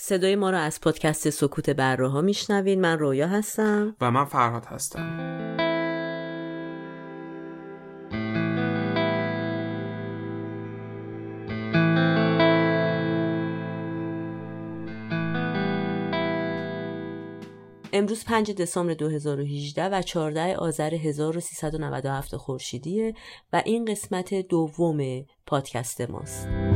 صدای ما را از پادکست سکوت بره ها میشنوین من رویا هستم. و من فرهاد هستم. امروز 5 دسامبر 2018 و 14 آذر 1397 خورشیدیه و این قسمت دوم پادکست ماست.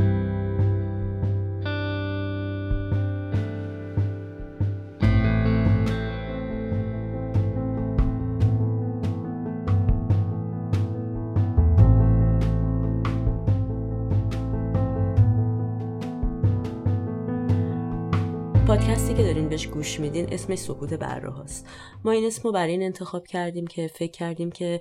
بهش گوش میدین اسمش سکوت بره هاست. ما این اسم رو برای این انتخاب کردیم که فکر کردیم که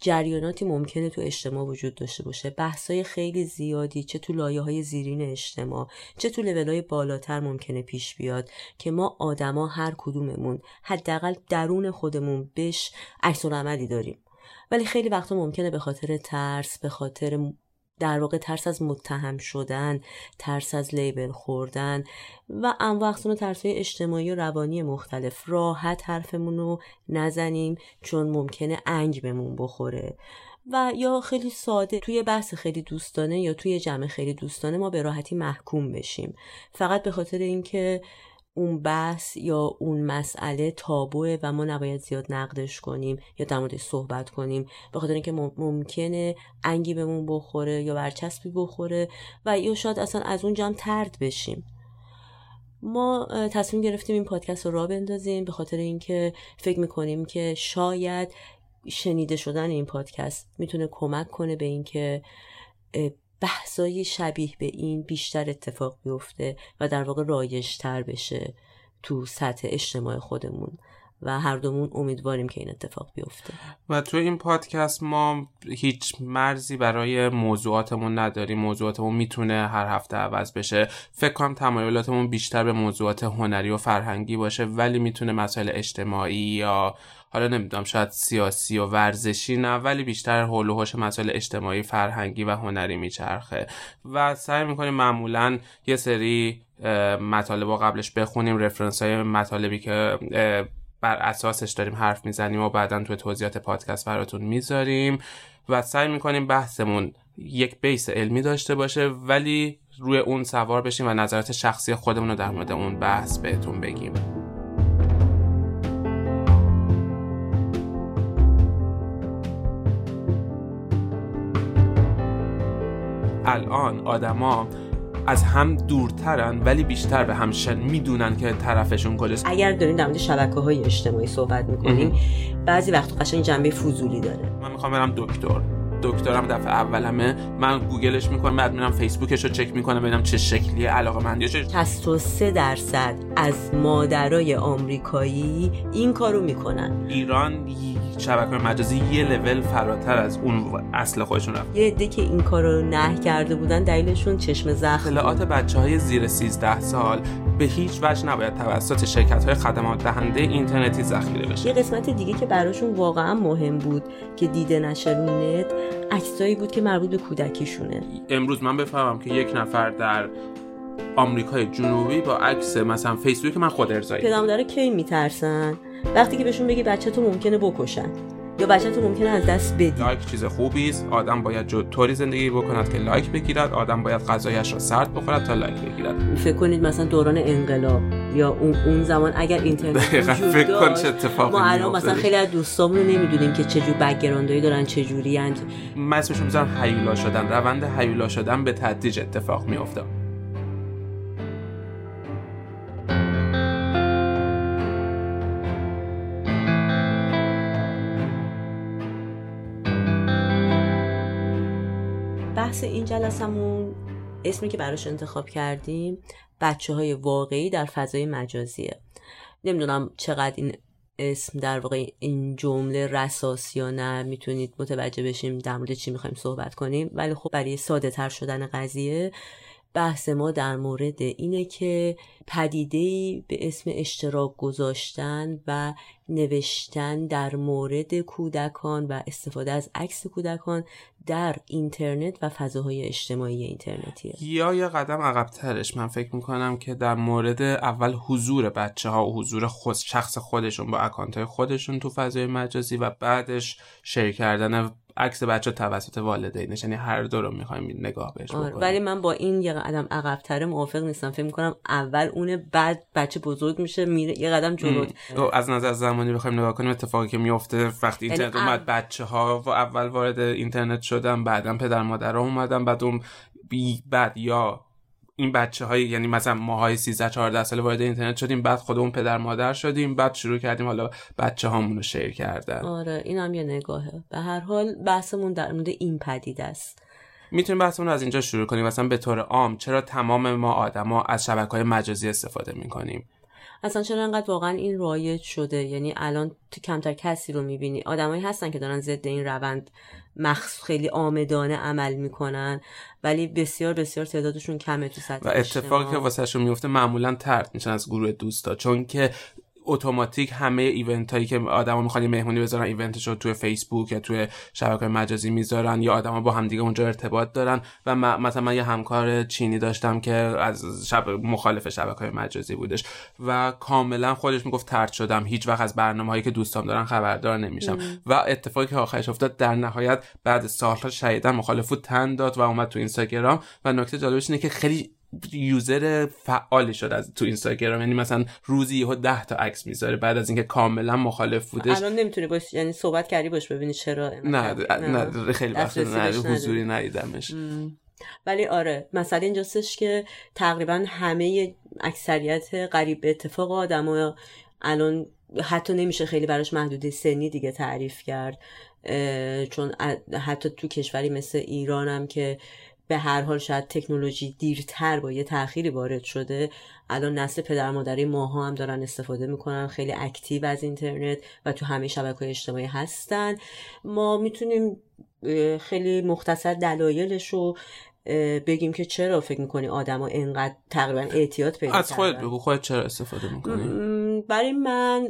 جریاناتی ممکنه تو اجتماع وجود داشته باشه. بحثای خیلی زیادی چه تو لایه های زیرین اجتماع چه تو لول های بالاتر ممکنه پیش بیاد که ما آدما هر کدوممون حداقل درون خودمون بهش عکس عملی داریم. ولی خیلی وقتا ممکنه به خاطر ترس به خاطر در واقع ترس از متهم شدن ترس از لیبل خوردن و انواع ترس های اجتماعی و روانی مختلف. راحت حرفمون رو نزنیم چون ممکنه انگ بهمون بخوره. و یا خیلی ساده توی بحث خیلی دوستانه یا توی جمع خیلی دوستانه ما به راحتی محکوم بشیم. فقط به خاطر اینکه اون بحث یا اون مسئله تابوه و ما نباید زیاد نقدش کنیم یا در موردش صحبت کنیم. به خاطر اینکه ممکنه انگی بهمون بخوره یا برچسبی بخوره و یا شاید اصلا از اون جمع ترد بشیم. ما تصمیم گرفتیم این پادکست رو را بندازیم. به خاطر اینکه فکر می‌کنیم که شاید شنیده شدن این پادکست می‌تونه کمک کنه به اینکه بحثای شبیه به این بیشتر اتفاق بیفته و در واقع رایجتر بشه تو سطح اجتماع خودمون. و هر دومون امیدواریم که این اتفاق بیفته. و تو این پادکست ما هیچ مرزی برای موضوعاتمون نداریم. موضوعاتمون می‌تونه هر هفته عوض بشه. فکر کنم تمایلاتمون بیشتر به موضوعات هنری و فرهنگی باشه ولی می‌تونه مسائل اجتماعی یا حالا نمی‌دونم شاید سیاسی و ورزشی نه ولی بیشتر حول و حوش مسائل اجتماعی فرهنگی و هنری میچرخه. و سعی می‌کنیم معمولا یه سری مطالب رو قبلش بخونیم. رفرنس های مطالبی که بر اساسش داریم حرف می‌زنیم و بعدا توی توضیحات پادکست براتون می‌ذاریم و سعی می‌کنیم بحثمون یک بیس علمی داشته باشه ولی روی اون سوار بشیم و نظرات شخصی خودمون رو در مورد اون بحث بهتون بگیم. الان آدما از هم دورترن ولی بیشتر به همشن می‌دونن که طرفشون کجاست. اگر داریم در مورد شبکه های اجتماعی صحبت می‌کنیم بعضی وقت قشنگ جنبه فضولی داره. من می‌خوام برم دکتر. دکترم دفعه اولمه من گوگلش می‌کنم بعد میرم فیسبوکش رو چک می‌کنم ببینم چه شکلی علاقه مندی چه 63 درصد از مادرای آمریکایی این کارو می‌کنن. ایران شبکه مجازی یه لول فراتر از اون اصل خودشون رفت. یه عده که این کارو نه کرده بودن دلیلشون چشم زخم اطلاعات بچه های زیر 13 سال به هیچ وجه نباید توسط شرکت های خدمات دهنده اینترنتی ذخیره بشه. یه قسمت دیگه که براشون واقعا مهم بود که دیده نشه رو نت عکسایی بود که مربوط به کودکیشونه. امروز من بفهمم که یک نفر در آمریکای جنوبی با عکس مثلا فیسبوک من خود ارضایی. پدرم داره کی میترسن؟ وقتی که بهشون بگی بچه تو ممکنه بکشن یا بچه تو ممکنه از دست بدی. لایک چیز خوبی است. آدم باید جو طوری زندگی بکند که لایک بگیرد. آدم باید غذایش را سرد بخورد تا لایک بگیرد. فکر کنید مثلا دوران انقلاب یا اون اون زمان اگر اینترنت فکر کن چه اتفاقی ما الان مثلا خیلی از دوستامون رو نمی‌دونیم که چه جور بک‌گراندایی دارن چه جوری اند اسمشون می‌ذارم هیولا شدن. روند هیولا شدن به تدریج اتفاق میفته این جلسمون اسمی که براش انتخاب کردیم بچه های واقعی در فضای مجازیه. نمی‌دونم چقدر این اسم در واقع این جمله رساس یا نه می‌تونید متوجه بشیم در مورد چی می‌خوایم صحبت کنیم. ولی خب برای ساده تر شدن قضیه بحث ما در مورد اینه که پدیده به اسم اشتراک گذاشتن و نوشتن در مورد کودکان و استفاده از عکس کودکان در اینترنت و فضاهای اجتماعی اینترنتیه. یا یه قدم عقبترش. من فکر می‌کنم که در مورد اول حضور بچه ها و حضور خود شخص خودشون با اکانت خودشون تو فضای مجازی و بعدش شیر کردن عکس بچه توسط والدینش یعنی هر دو رو می‌خوایم نگاه بهش آره، ولی من با این یه قدم عقبتره موافق نیستم. فکر می‌کنم اول اونه بعد بچه بزرگ میشه میره یه قدم جلو. از نظر زمانی بخوایم نگاه کنیم اتفاقی که میفته وقتی یعنی اینترنت اومد بچه ها و اول وارد اینترنت شدن بعدا پدر مادر اومدن بعد اون بعد یا این بچه های یعنی مثلا ماهای 13 14 ساله وارد اینترنت شدیم بعد خودمون پدر مادر شدیم بعد شروع کردیم حالا بچه هامون رو شیر کردن. آره این هم یه نگاهه. به هر حال بحثمون در مورد این پدیده است. می‌تونیم بحثمون رو از اینجا شروع کنیم. مثلا به طور عام چرا تمام ما آدما از شبکه های مجازی استفاده می‌کنیم؟ اصلا چرا انقدر واقعا این رایج شده؟ یعنی الان تو کمتر کسی رو می‌بینی. آدمایی هستن که دارن ضد این روند مخصوص خیلی آمدانه عمل می‌کنن ولی بسیار بسیار تعدادشون کمه تو سطح و اتفاقی که واسهشون میفته معمولا ترد میشن از گروه دوستا چون که اتوماتیک همه ایونت هایی که آدما می‌خوان مهمونی بذارن ایونتش رو توی فیسبوک یا توی شبکه مجازی می‌ذارن یا آدما با همدیگه اونجا ارتباط دارن و مثلا من یه همکار چینی داشتم که از شب مخالف شبکه مجازی بودش و کاملا خودش می‌گفت ترد شدم. هیچ وقت از برنامه هایی که دوستام دارن خبردار نمیشم. و اتفاقی که آخرش افتاد در نهایت بعد سالها شدیدا مخالفو تن داد و اومد تو اینستاگرام. و نکته جالبش اینه که خیلی یوزر فعالی شد از تو اینستاگرام. یعنی مثلا روزی یهو 10 تا عکس می‌ذاره بعد از اینکه کاملا مخالف بودش. الان نمی‌تونی باش یعنی صحبت کردی باش ببینی چرا نه نه, خیلی وقت نه حضوری ندیدمش. ولی آره مسئله اینجاستش که تقریبا همه اکثریت قریب به اتفاق آدم الان حتی نمیشه خیلی براش محدوده سنی دیگه تعریف کرد. چون حتی تو کشوری مثل ایرانم که به هر حال شاید تکنولوژی دیرتر با یه تأخیری وارد شده. الان نسل پدر مادری ماها هم دارن استفاده می‌کنن خیلی اکتیو از اینترنت و تو همه شبکه اجتماعی هستن. ما می‌تونیم خیلی مختصر دلایلش رو بگیم که چرا فکر می‌کنی آدما اینقدر تقریبا اعتیاد پیدا از خودت بگو خودت چرا استفاده می‌کنی؟ برای من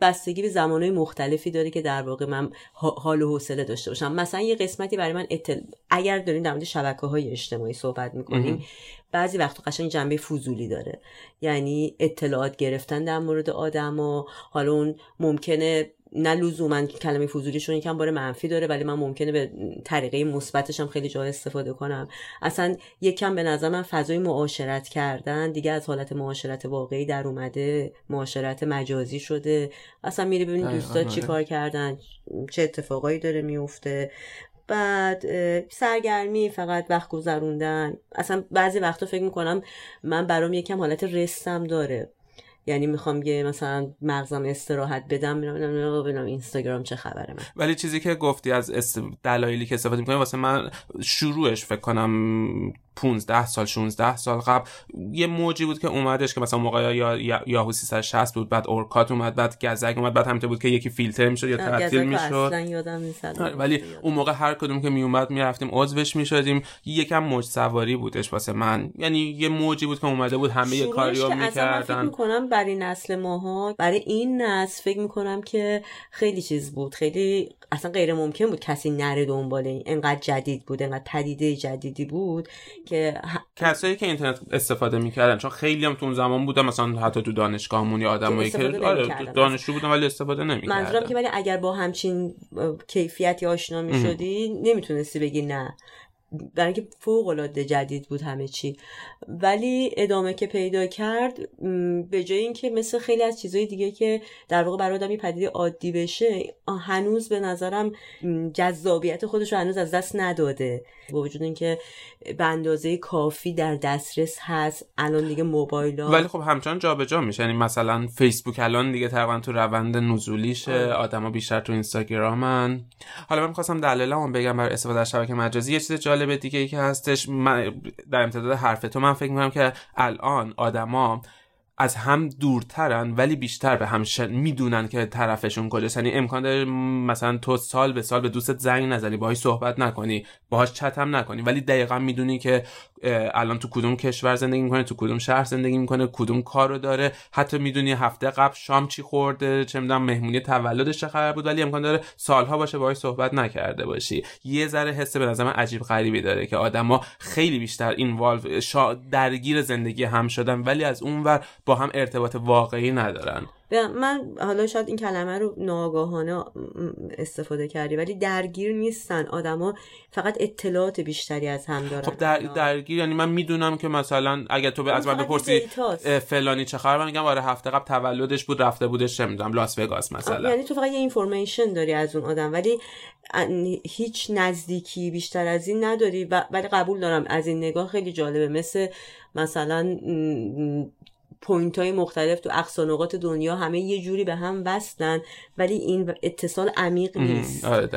بستگی به زمانهای مختلفی داره که در واقع من حال و حوصله داشته باشم. مثلا یه قسمتی برای من اتل... اگر داریم در مورد شبکه های اجتماعی صحبت می‌کنیم بعضی وقت قشنگ جنبه فضولی داره. یعنی اطلاعات گرفتن در مورد آدما حالا اون ممکنه نه لزوما کلمه فضولیشون یکم بار منفی داره ولی من ممکنه به طریقه مثبتش هم خیلی جا استفاده کنم. اصلا یکم به نظر من فضای معاشرت کردن دیگه از حالت معاشرت واقعی در اومده معاشرت مجازی شده. اصلا میری ببینی دوستات چی آره. کار کردن چه اتفاقایی داره میفته. بعد سرگرمی فقط وقت گذروندن. اصلا بعضی وقتا فکر می‌کنم من برام یکم حالت رستم داره. یعنی می‌خوام یه مثلا مغزم استراحت بدم میرم ببینم اینستاگرام چه خبره من ولی چیزی که گفتی از. دلایلی که استفاده می‌کنی واسه من شروعش فکر کنم 15 سال 16 سال قبل. یه موجی بود که اومدش که مثلا موقع یا یاهو 360 بود بعد اورکات اومد بعد گزک اومد بعد همینطور بود که یکی فیلتر می‌شد یا تعطیل می‌شد. آره، ولی اون موقع هر کدوم که میومد می‌رفتیم عضوش می‌شدیم. یکم موج سواری بودش واسه من. یعنی یه موجی بود که اومده بود همه کاریو می‌کردن. می‌کنم برای نسل ماها برای این نسل فکر می‌کنم که خیلی چیز بود. خیلی اصلا غیر ممکن بود کسی نره دنبال این. انقدر جدید بود انقدر پدیده جدیدی بود که کسایی که اینترنت استفاده می‌کردن چون خیلی هم تو اون زمان بودن مثلا حتی تو دانشگاهمون یا آدمایی که آره دانشجو بودن ولی استفاده نمی‌کردن. منظورم که ولی اگر با همچین کیفیتی آشنا می‌شدی نمی‌تونستی بگی نه. برای اینکه فوق العاده جدید بود همه چی. ولی ادامه که پیدا کرد به جای اینکه مثل خیلی از چیزهای دیگه که در واقع برای آدمی پدیده عادی بشه هنوز به نظرم جذابیت خودش رو هنوز از دست نداده. با وجود اینکه به اندازه کافی در دسترس هست. الان دیگه موبایل ها ولی خب همچنان جابجا میشه. یعنی مثلا فیسبوک الان دیگه تقریبا تو روند نزولیشه. آره. آدما بیشتر تو اینستاگرامن. حالا من می‌خواستم دلایلمو بگم برای استفاده از شبکه مجازی. یه چیز جالب دیگه ای که هستش من در امتداد حرف تو من فکر می‌کنم که الان آدما از هم دورترن ولی بیشتر به هم می‌دونن که طرفشون کجاست. یعنی امکان داره مثلا تو سال به سال به دوستت زنگ نزنی باهاش صحبت نکنی باهاش چت هم نکنی. ولی دقیقا می‌دونی که الان تو کدوم کشور زندگی می‌کنه تو کدوم شهر زندگی می‌کنه کدوم کارو داره. حتی می‌دونی هفته قبل شام چی خورده چه می‌دونم مهمونی تولدش چه خبر بود ولی امکان داره سالها باشه باهاش صحبت نکرده باشی. یه ذره حس به نظر عجیب غریبی داره که آدما خیلی بیشتر این شا... درگیر زندگی هم شدن. ولی از اونور با هم ارتباط واقعی ندارن. من حالا شاید این کلمه رو ناگاهانه استفاده کردی ولی درگیر نیستن آدما فقط اطلاعات بیشتری از هم دارن. خب در درگیر یعنی من می‌دونم که مثلا اگه تو از من بپرسی فلانی چه خبر من میگم آره هفته قبل تولدش بود رفته بودش چه می‌دونم لاس وگاس مثلا. یعنی تو فقط یه اینفورمیشن داری از اون آدم ولی هیچ نزدیکی بیشتر از این نداری ولی قبول دارم از این نگاه خیلی جالبه. مثل مثلا point های مختلف تو اقصا نقاط دنیا همه یه جوری به هم وصلن ولی این اتصال عمیق نیست. آره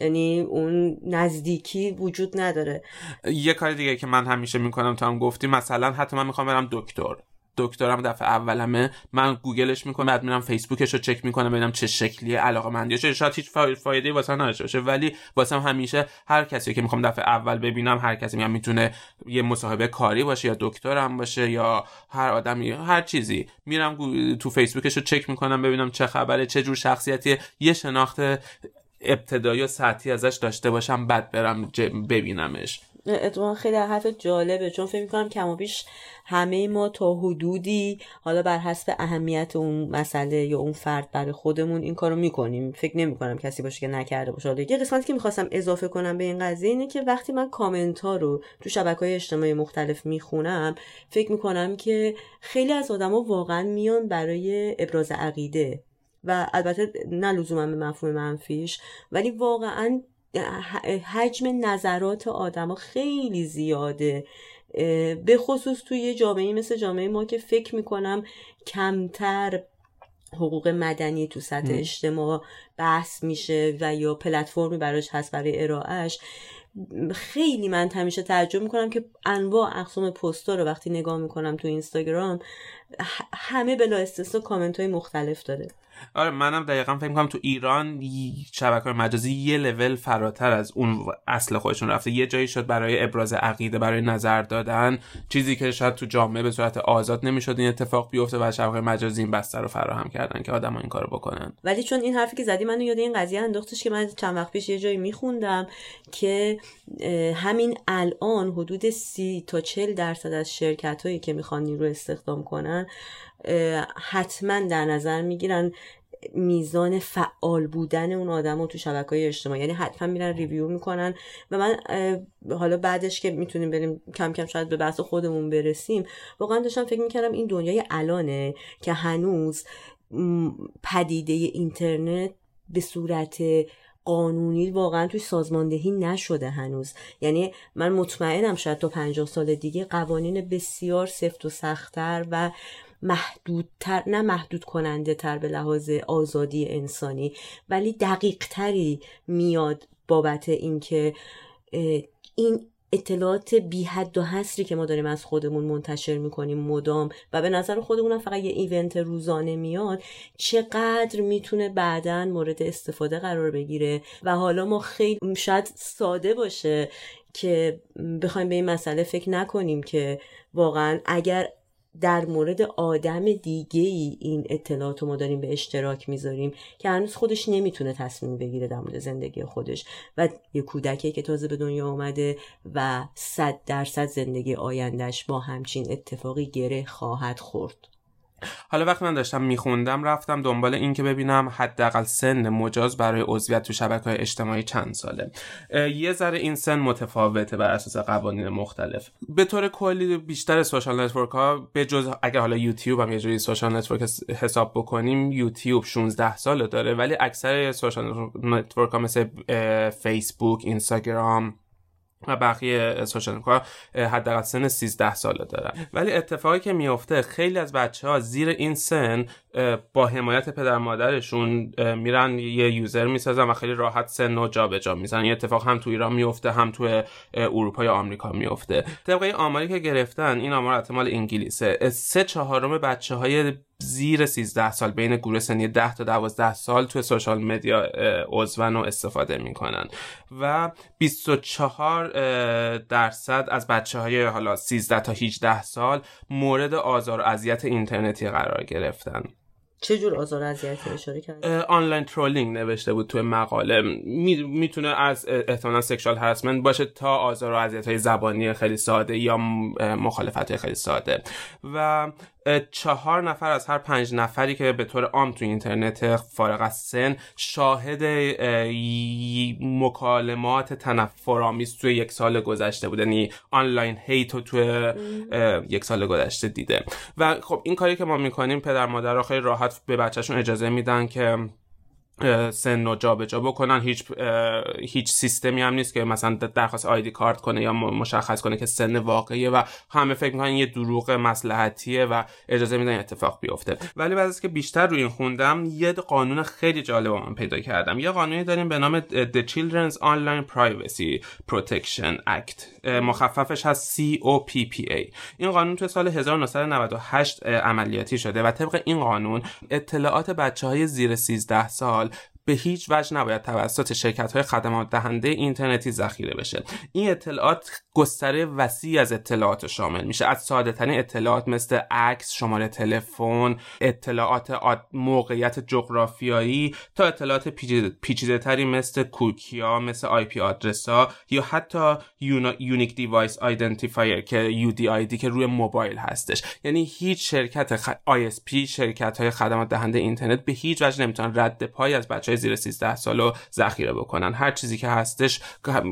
یعنی اون نزدیکی وجود نداره. یه کار دیگه که من همیشه می‌کنم تا هم گفتی مثلا حتی من می‌خوام برم دکتر. دکترم دفعه اولمه من گوگلش می‌کنم بعد میرم فیسبوکش رو چک می‌کنم ببینم چه شکلی علاقه مندی شاید هیچ فایده واسه نداشته باشه. ولی واسه همیشه هر کسی که می‌خوام دفعه اول ببینم هر کسی میگم می‌تونه یه مصاحبه کاری باشه یا دکترم باشه یا هر آدمی هر چیزی. میرم تو فیسبوکش رو چک می‌کنم ببینم چه خبره چه جور شخصیتی یه شناخت ابتدایی و سطحی ازش داشته باشم بعد برم ببینمش. اتفاقا خیلی حرف جالبه چون فکر می‌کنم کم و بیش همه ما تا حدودی حالا بر حسب اهمیت اون مسئله یا اون فرد برای خودمون این کارو می‌کنیم. فکر نمی‌کنم کسی باشه که نکرده باشه. یه قسمتی که می‌خواستم اضافه کنم به این قضیه اینه که وقتی من کامنت ها رو تو شبکه های اجتماعی مختلف می‌خونم فکر می‌کنم که خیلی از آدما واقعا میان برای ابراز عقیده. و البته نه لزوما به مفهوم منفیش ولی واقعا حجم نظرات آدما خیلی زیاده. به خصوص توی یه جامعه مثل جامعه ما که فکر می‌کنم کمتر حقوق مدنی تو سطح اجتماع بحث میشه و یا پلتفرمی براش هست برای ارائهش خیلی من همیشه تعجب می‌کنم که انواع اقسام پستا رو وقتی نگاه می‌کنم تو اینستاگرام همه بلا استثنا کامنت های مختلف داره. آره منم دقیقا فکر می‌کنم تو ایران شبکه مجازی یه لول فراتر از اون اصل خودشون رفته. یه جایی شد برای ابراز عقیده برای نظر دادن. چیزی که شاید تو جامعه به صورت آزاد نمی‌شد این اتفاق بیفته و شبکه مجازی این بستر رو فراهم کردن که آدم این کارو بکنن. ولی چون این حرفی که زدی منو یاد این قضیه انداختش که من چند وقت پیش یه جایی میخوندم که همین الان حدود سی تا چل درصد از شرکت هایی که می‌خوان نیرو استخدام کنن حتما در نظر می‌گیرن میزان فعال بودن اون آدم رو تو شبکه های اجتماعی. یعنی حتما میرن ریویو می‌کنن. و من حالا بعدش که می‌تونیم بریم کم کم شاید به بحث خودمون برسیم واقعا داشتم فکر می‌کردم این دنیای الانه که هنوز پدیده اینترنت به صورت قانونی واقعا توی سازماندهی نشده هنوز. یعنی من مطمئنم شاید تا پنجاه سال دیگه قوانین بسیار سفت و سختتر و محدودتر نه محدود کننده تر به لحاظ آزادی انسانی ولی دقیق تری میاد بابت اینکه این اطلاعات بی حد و حصری که ما داریم از خودمون منتشر می‌کنیم مدام و به نظر خودمون فقط یه ایونت روزانه میاد چقدر می‌تونه بعدا مورد استفاده قرار بگیره و حالا ما خیلی شاید ساده باشه که بخوایم به این مسئله فکر نکنیم که واقعا اگر در مورد آدم دیگه ای این اطلاعات رو ما داریم به اشتراک می‌ذاریم که هنوز خودش نمی‌تونه تصمیم بگیره در مورد زندگی خودش و یه کودکی که تازه به دنیا آمده و صد درصد زندگی آیندهش با همچین اتفاقی گره خواهد خورد. حالا وقتی من داشتم میخوندم رفتم دنبال این که ببینم حداقل سن مجاز برای عضویت تو شبکه های اجتماعی چند ساله. یه ذره این سن متفاوته بر اساس قوانین مختلف. به طور کلی بیشتر social network ها به جز اگر حالا یوتیوب هم یه جوری social network حساب بکنیم یوتیوب 16 سال داره ولی اکثر social network ها مثل فیسبوک اینستاگرام و بقیه social حداقل سن 13 ساله دارن. ولی اتفاقی که میفته خیلی از بچه ها زیر این سن با حمایت پدر مادرشون میرن یه یوزر می‌سازن و خیلی راحت سن و جابجا می‌زنن. این اتفاق هم تو ایران میفته هم تو اروپا یا آمریکا میفته طبق آماری که گرفتن این آمار احتمال انگلیسه. سه چهارم بچه های زیر 13 سال بین گروه سنی 10 تا 12 سال توی سوشال مدیا عضون و استفاده می‌کنن. و 24 درصد از بچه های حالا 13 تا 18 سال مورد آزار و اذیت اینترنتی قرار گرفتن. چه جور آزار اذیتی اشاره کرد online trolling نوشته بود توی مقاله. می‌تونه از احتمالا sexual harassment باشه تا آزار و اذیت های زبانی خیلی ساده یا مخالفت های خیلی ساده. و چهار نفر از هر پنج نفری که به طور عام تو اینترنت فارغ از سن شاهد مکالمات تنفرآمیز توی یک سال گذشته بود یعنی آنلاین هیت رو توی یک سال گذشته دیده. و خب این کاری که ما می‌کنیم پدر مادر خیلی راحت به بچهشون اجازه میدن که سن و جابجا بکنن. هیچ هیچ سیستمی هم نیست که مثلا درخواست آیدی کارت کنه یا مشخص کنه که سن واقعیه و همه فکر می‌کنن یه دروغ مسلحتیه و اجازه میدن اتفاق بیفته. ولی بعد از که بیشتر روی این خوندم یه قانون خیلی جالب من پیدا کردم. یه قانونی داریم به نام The Children's Online Privacy Protection Act. مخففش هست COPPA این قانون تو سال 1998 عملیاتی شده و طبق این قانون اطلاعات بچه های زیر 13 سال به هیچ وجه نباید توسط شرکت های خدمات دهنده اینترنتی ذخیره بشه. این اطلاعات گستره وسیع از اطلاعات شامل میشه. از ساده ترین اطلاعات مثل عکس شماره تلفن اطلاعات موقعیت جغرافیایی تا اطلاعات پیچیده تری مثل کوکیا مثل IP address ها یا حتی unique device identifier که UDID که روی موبایل هستش. یعنی هیچ شرکت خ... ISP شرکت های خدمات دهنده اینترنت به هیچ وجه نمی‌تونن رد پای از بچه زیر 13 سال رو ذخیره بکنن. هر چیزی که هستش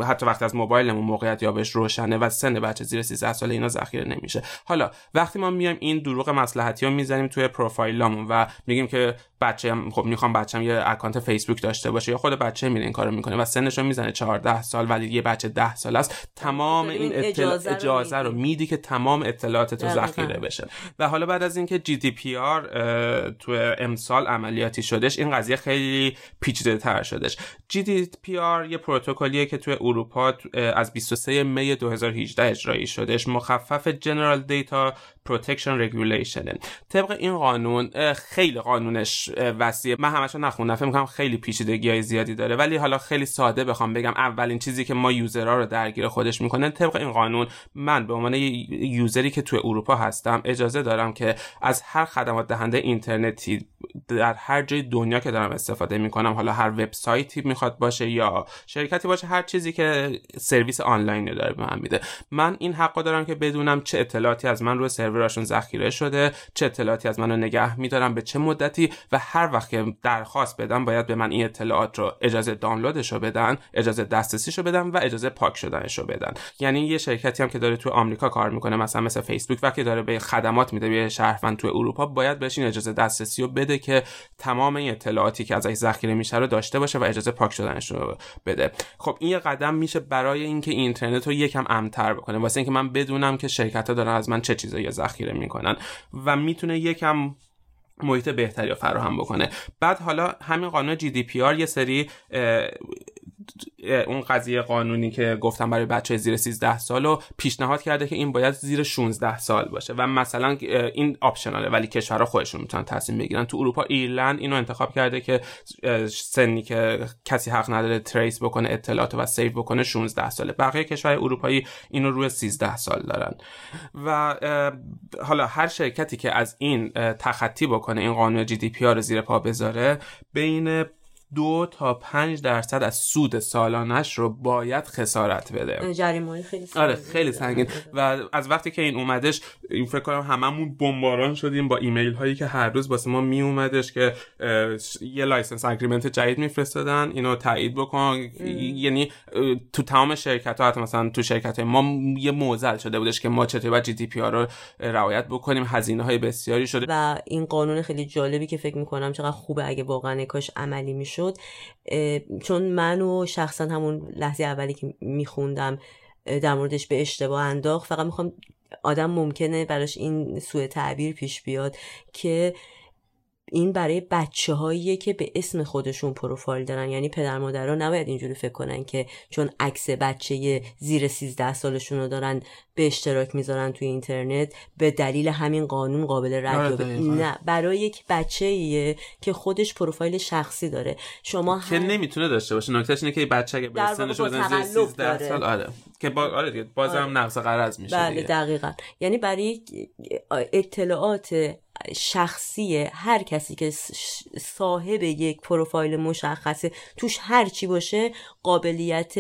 حتی وقتی از موبایلمون موقعیت یابش روشنه و سن بچه زیر 13 ساله اینا ذخیره نمیشه. حالا وقتی ما میایم این دروغ مصلحتی رو می‌زنیم توی پروفایلمون و میگیم که بچه خب می‌خوام بچم یه account فیسبوک داشته باشه یا خود بچه میره این کارو می‌کنه و سنش رو می‌زنه 14 سال ولی یه بچه 10 سال است تمام این اطلاع اجازه, رو میدی. که تمام اطلاعات تو ذخیره بشه. و حالا بعد از اینکه GDPR تو امسال عملیاتی شدش این قضیه خیلی پیچیده تر شدش GDPR یه پروتکلیه که تو اروپا از 23 می 2018 اجرایی شدش مخفف General Data Protection Regulation. طبق این قانون خیلی قانونش وسیعه. من همشو نخوندم. فکر می‌کنم خیلی پیچیدگی های زیادی داره. ولی حالا خیلی ساده بخوام بگم اولین چیزی که ما user ها رو درگیر خودش می‌کنه. طبق این قانون من به عنوان user ی که تو اروپا هستم اجازه دارم که از هر خدمات دهنده اینترنتی در هر جای دنیا که دارم استفاده می‌کنم حالا هر وبسایتی می‌خواد باشه یا شرکتی باشه هر چیزی که سرویس آنلاین داره به من میده. من این حقا دارم که بدونم چه اطلاعاتی از من روی سروراشون ذخیره شده چه اطلاعاتی از منو نگه میدارم به چه مدتی و هر وقت که درخواست بدم باید به من این اطلاعات رو اجازه دانلودش رو بدن اجازه دسترسیش رو بدن و اجازه پاک شدنش بدن. یعنی یه شرکتی هم که داره تو آمریکا کار می‌کنه مثلا مثل فیسبوک وقتی داره به خدمات میده به شهروند تو اروپا باید بهش این اجازه دسترسی رو بده که تمام این اطلاعاتی که ازش ذخیره میشه رو داشته باشه و اجازه پاک شدنش رو بده. خب این یه قدم میشه برای اینکه اینترنت رو یکم امن‌تر بکنه. واسه اینکه من بدونم که شرکت ها دارن از من چه چیزایی ذخیره می‌کنن و می‌تونه یکم محیط بهتری رو فراهم بکنه. بعد حالا همین قانون جی دی پی آر یه سری اون قضیه قانونی که گفتم برای بچه زیر 13 سال رو پیشنهاد کرده که این باید زیر 16 سال باشه و مثلا این آپشناله ولی کشورها خودشون می‌تونن تصمیم بگیرن. تو اروپا ایرلند اینو انتخاب کرده که سنی که کسی حق نداره trace بکنه اطلاعات و save بکنه 16 ساله. بقیه کشور اروپایی اینو روی 13 سال دارن. و حالا هر شرکتی که از این تخطی بکنه این قانون GDPR رو زیر پا بذاره بین دو تا پنج درصد از سود سالانش رو باید خسارت بده. جریمه خیلی آره خیلی سنگین. و از وقتی که این اومدش این فکر کنم هممون بمباران شدیم با ایمیل هایی که هر روز واسه ما می اومدش که یه license agreement جدید میفرستادن اینو تایید بکن. یعنی تو تمام شرکت ها حتی مثلا تو شرکت های ما یه معضل شده بودش که ما چطوری باید GDPR رو رعایت بکنیم. هزینه های بسیاری شده. و این قانون خیلی جالبی که فکر می‌کنم چقدر خوبه اگه واقعا کاش عملی می‌شد. چون من و شخصا همون لحظه اولی که میخوندم در موردش به اشتباه انداخت. فقط می‌خوام آدم ممکنه براش این سوء تعبیر پیش بیاد که این برای بچه هاییه که به اسم خودشون پروفایل دارن. یعنی پدر مادرها نباید اینجوری فکر کنن که چون عکس بچه زیر 13 سالشون رو دارن به اشتراک می‌ذارن توی اینترنت به دلیل همین قانون قابل رد آره، نه برای یک بچه ایه که خودش پروفایل شخصی داره. شما که نمی‌تونه داشته باشه. نکتهش اینه که بچه اگه به سنش بزنه 13 سال آره. که با آره. دیگه بازم آره. نقص قرض میشه بله دقیقا. یعنی برای اطلاعات شخصی هر کسی که صاحب یک پروفایل مشخصه توش هر چی باشه قابلیت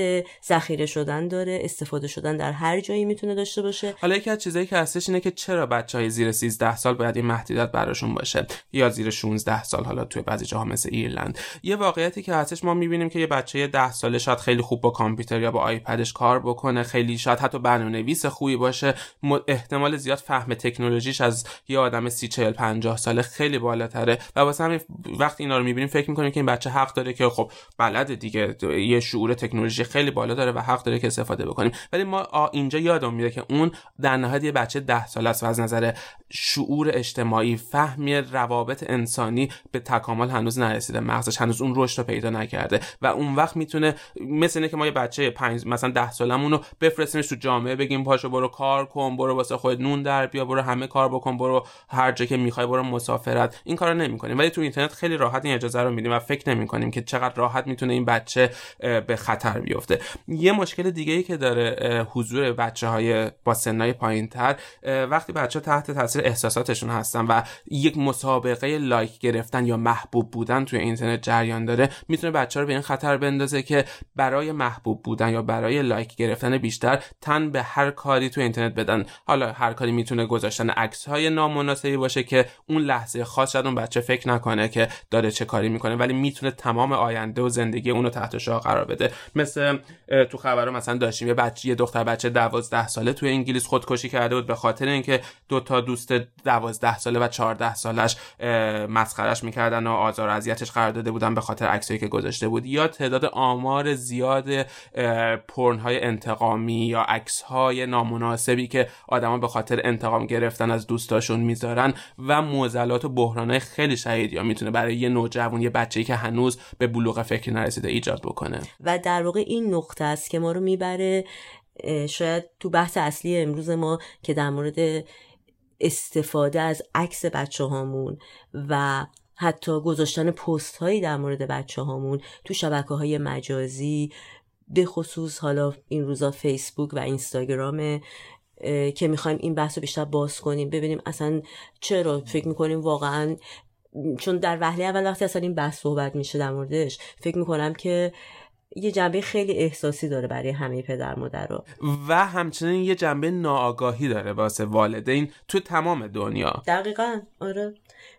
ذخیره شدن داره استفاده شدن در هر جایی می‌تونه داشته باشه. حالا یکی از چیزایی که هستش اینه که چرا بچه های زیر 13 سال باید این محدودیت براشون باشه؟ یا زیر 16 سال حالا توی بعضی جاها مثل ایرلند. یه واقعیتی که هستش ما می‌بینیم که یه بچه 10 ساله شاید خیلی خوب با کامپیوتر یا با آیپدش کار بکنه. خیلی شاید حتی برنامه‌نویس خوبی باشه. احتمال زیاد فهم تکنولوژیش از یه آدم 30 40 50 ساله خیلی بالاتره. و واسه همین وقتی اینا رو می‌بینیم فکر می‌کنیم که این بچه حق داره که خب بلد دیگه. یه شعور تکنولوژی خیلی بالا داره و حق داره که استفاده بکنیم. ولی ما اینجا یادم میاد که اون در نهایت یه بچه 10 ساله است و از نظر شعور اجتماعی فهمی روابط انسانی به تکامل هنوز نرسیده مغزش هنوز اون رشد رو پیدا نکرده و اون وقت می‌تونه مثل اینه که ما یه بچه 5 مثلا 10 سالمون رو بفرستیمش تو جامعه بگیم پاشو برو کار کن برو واسه خودت نون در بیا برو همه کار بکن برو هر جا که می‌خوای برو مسافرت. این کارو نمی‌کنیم. ولی تو اینترنت خیلی راحت این اجازه رو میدیم و فکر نمی‌کنیم که چقدر راحت می‌تونه این بچه به خطر بیفته. یه مشکل دیگه ای که داره حضور بچه های با سنای پایین تر وقتی بچه تحت تاثیر احساساتشون هستن و یک مسابقه لایک گرفتن یا محبوب بودن توی اینترنت جریان داره می‌تونه بچه رو به این خطر بندازه که برای محبوب بودن یا برای لایک گرفتن بیشتر تن به هر کاری توی اینترنت بدن. حالا هر کاری می‌تونه گذاشتن عکس های نامناسبی باشه که اون لحظه خاص شاید اون بچه فکر نکنه که داره چه کاری می‌کنه ولی می‌تونه تمام آینده و زندگی اونو تحت شعار قرار بده. مثل تو خبر مثلا داشتیم یه بچه یه دختر بچه 12 ساله توی انگلیس خودکشی کرده بود به خاطر اینکه دو تا دوست 12 ساله و 14 سالش مسخرش می‌کردن و آزار و اذیتش قرار داده بودن به خاطر عکسایی که گذاشته بود. یا تعداد آمار زیاد پرن های انتقامی یا عکس های نامناسبی که آدما به خاطر انتقام گرفتن از دوستاشون می‌ذارن و معضلات و بحرانهای خیلی شدید یا می‌تونه برای یه نوجوان یه بچه‌ای که هنوز به بلوغ فکر نرسیده ایجاد بکنه. و در واقع این نقطه است که ما رو می‌بره شاید تو بحث اصلی امروز ما که در مورد استفاده از عکس بچه هامون و حتی گذاشتن پست هایی در مورد بچه هامون تو شبکه های مجازی به خصوص حالا این روزا فیسبوک و اینستاگرام که می‌خوایم این بحث رو بیشتر باز کنیم ببینیم اصلا چرا فکر می‌کنیم واقعا چون در وهله اول وقتی اصلا این بحث صحبت میشه در موردش فکر می‌کنم که یه جنبه خیلی احساسی داره برای همه پدر مادر رو. و همچنین یه جنبه ناآگاهی داره واسه والدین تو تمام دنیا. دقیقا آره.